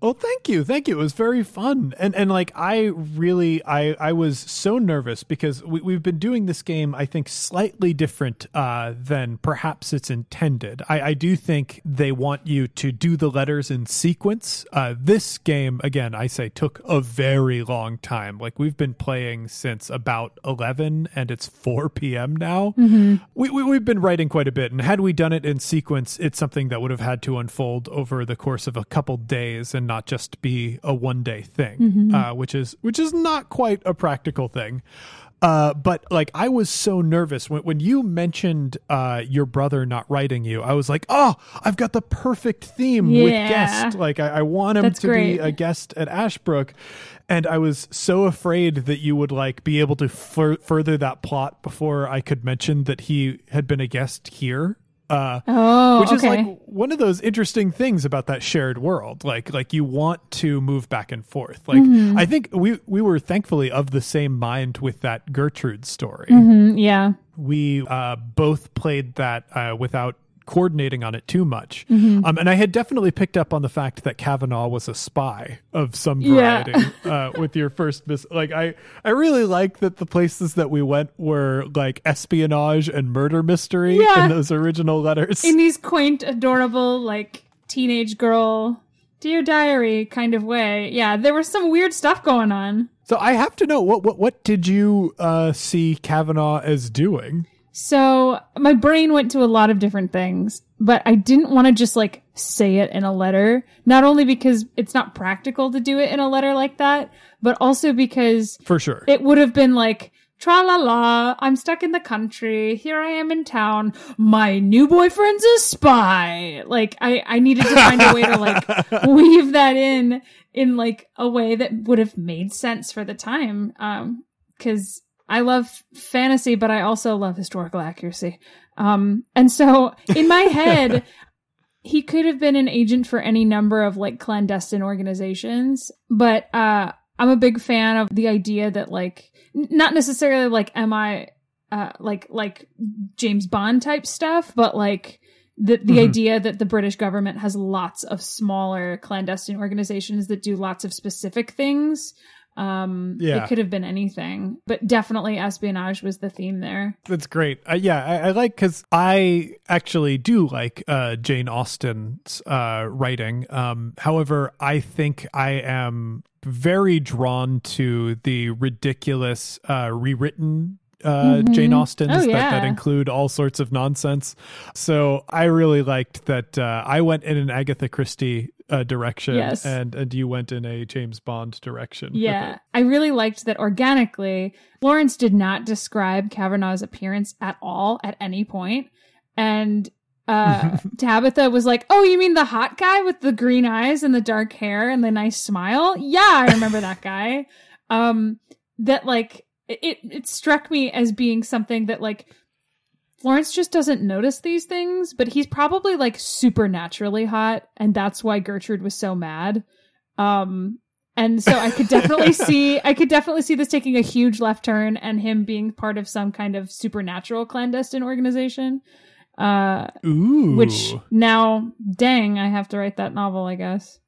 Well, thank you, thank you. It was very fun, and and like I really, I I was so nervous because we, we've been doing this game, I think, slightly different uh, than perhaps it's intended. I, I do think they want you to do the letters in sequence. Uh, this game, again, I say, took a very long time. Like we've been playing since about eleven, and it's four p.m. now. Mm-hmm. We, we we've been writing quite a bit, and had we done it in sequence, it's something that would have had to unfold over the course of a couple days and not just be a one day thing, uh, which is which is not quite a practical thing. Uh, but like I was so nervous when when you mentioned uh, your brother not writing you, I was like, oh, I've got the perfect theme with guest. Like I, I want him That's to great. be a guest at Ashbrook, and I was so afraid that you would like be able to fur- further that plot before I could mention that he had been a guest here. Uh, Oh, which is okay. like one of those interesting things about that shared world like like you want to move back and forth like Mm-hmm. i think we we were thankfully of the same mind with that gertrude story Mhm, yeah. we uh both played that uh without coordinating on it too much Mm-hmm. um and i had definitely picked up on the fact that kavanaugh was a spy of some Yeah. variety uh with your first miss like i i really like that the places that we went were like espionage and murder mystery Yeah. in those original letters In these quaint, adorable, like teenage girl, dear diary kind of way. Yeah, there was some weird stuff going on. So I have to know what what what did you uh, see Kavanaugh as doing? So my brain went to a lot of different things, but I didn't want to just like say it in a letter. Not only because it's not practical to do it in a letter like that, but also because For sure. it would have been like, tra la la, I'm stuck in the country. Here I am in town. My new boyfriend's a spy. Like, I, I needed to find a way to like weave that in, in like a way that would have made sense for the time. Um, cause I love fantasy, but I also love historical accuracy. Um, and so in my head, he could have been an agent for any number of like clandestine organizations, but uh I'm a big fan of the idea that like n- not necessarily like am I uh like like James Bond type stuff, but like the the Mhm. idea that the British government has lots of smaller clandestine organizations that do lots of specific things. Um Yeah. it could have been anything, but definitely espionage was the theme there. That's great. Uh, yeah, I, I like because I actually do like uh, Jane Austen's uh, writing. Um, however, I think I am very drawn to the ridiculous uh, rewritten. Uh, Mhm. Jane Austen's Oh, that, that include all sorts of nonsense. So I really liked that. Uh, I went in an Agatha Christie uh, direction, Yes. and and you went in a James Bond direction. Yeah. I really liked that organically, Florence did not describe Kavanaugh's appearance at all at any. And uh, Tabitha was like, Oh, you mean the hot guy with the green eyes and the dark hair and the nice smile? Yeah, I remember that guy. Um, that like, it, it struck me as being something that like, Florence just doesn't notice these things, but he's probably like supernaturally hot, and that's why Gertrude was so mad. Um, and so I could definitely see, I could definitely see this taking a huge left turn and him being part of some kind of supernatural clandestine organization. Uh, Ooh. which now, dang, I have to write that novel, I guess.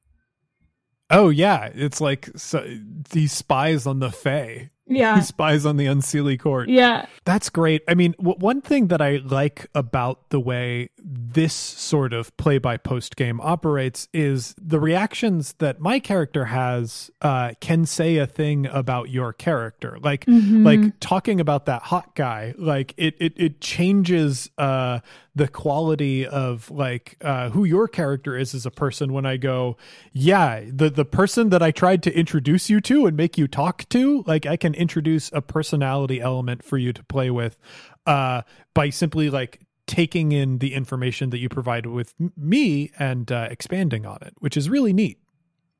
Oh yeah, it's like so, he spies on the Fae. He spies on the Unseelie Court. Yeah. That's great. I mean, w- one thing that I like about the way this sort of play by post game operates is the reactions that my character has uh, can say a thing about your character. Like, Mhm. like talking about that hot guy, like it it it changes uh, the quality of like uh, who your character is as a person. When I go, yeah, the the person that I tried to introduce you to and make you talk to, like I can introduce a personality element for you to play with uh, by simply like taking in the information that you provide with me and uh, expanding on it, which is really neat.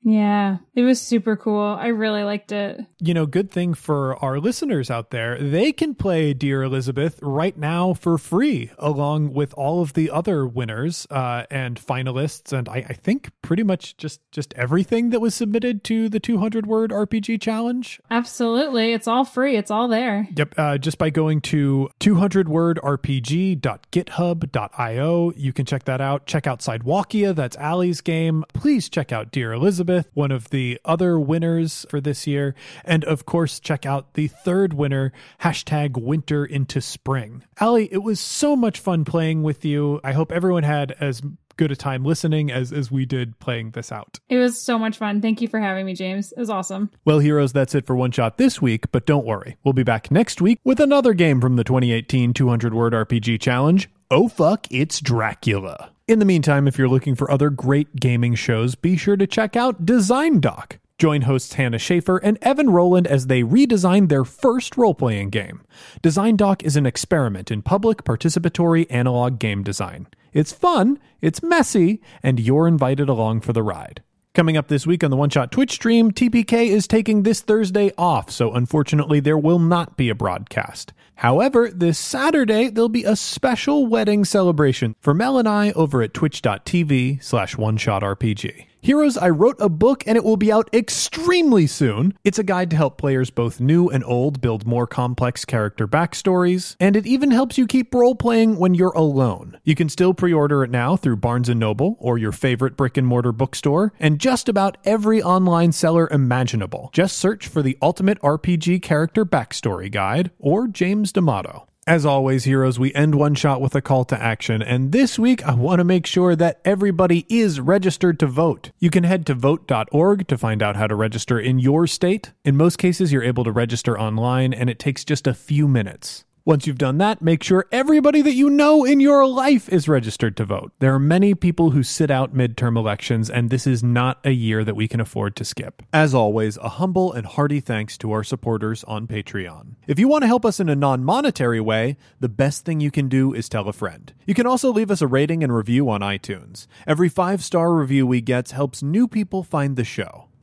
Yeah. It was super cool. I really liked it. you know, good thing for our listeners out there. They can play Dear Elizabeth right now for free, along with all of the other winners uh, and finalists, and I, I think pretty much just just everything that was submitted to the 200 word RPG challenge. Absolutely. It's all free. It's all there. Yep, uh, just by going to 200wordrpg.github.io, you can check that out. Check out Sidewalkia, that's Allie's game. Please check out Dear Elizabeth. Elizabeth, one of the other winners for this year. And of course, check out the third winner, hashtag winter into spring. Allie, it was so much fun playing with you. I hope everyone had as good a time listening as as we did playing this out. It was so much fun. Thank you for having me, James. It was awesome. Well, heroes, that's it for One Shot this week, but don't worry. We'll be back next week with another game from the 2018 200 Word RPG Challenge. Oh fuck, it's Dracula. In the meantime, if you're looking for other great gaming shows, be sure to check out Design Doc. Join hosts Hannah Shaffer and Evan Rowland as they redesign their first role playing game. Design Doc is an experiment in public participatory analog game design. It's fun, it's messy, and you're invited along for the ride. Coming up this week on the One Shot Twitch stream, TPK is taking this Thursday off, so unfortunately there will not be a broadcast. However, this Saturday there'll be a special wedding celebration for Mel and I over at twitch.tv slash one shot RPG. Heroes, I wrote a book and it will be out extremely soon. It's a guide to help players both new and old build more complex character backstories, and it even helps you keep role playing when you're alone. You can still pre-order it now through Barnes & Noble or your favorite brick and mortar bookstore, and just about every online seller imaginable. Just search for the Ultimate RPG Character Backstory Guide or James D'Amato. As always, heroes, we end one shot with a call to action, and this week I want to make sure that everybody is registered to vote. You can head to vote.org to find out how to register in your state. In most cases, you're able to register online, and it takes just a few minutes. Once you've done that, make sure everybody that you know in your life is registered to vote. There are many people who sit out midterm elections, and this is not a year that we can afford to skip. As always, a humble and hearty thanks to our supporters on Patreon. If you want to help us in a non monetary way, the best thing you can do is tell a friend. You can also leave us a rating and review on iTunes. Every five star review we get helps new people find the show.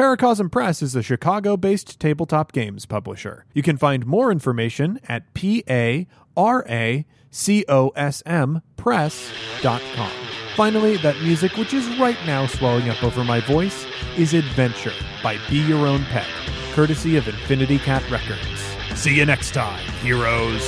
Paracosm Press is a Chicago based tabletop games publisher. You can find more information at p a r a c o s m press.com. Finally, that music, which is right now swelling up over my voice, is Adventure by Be Your Own Pet, courtesy of Infinity Cat Records. See you next time, heroes.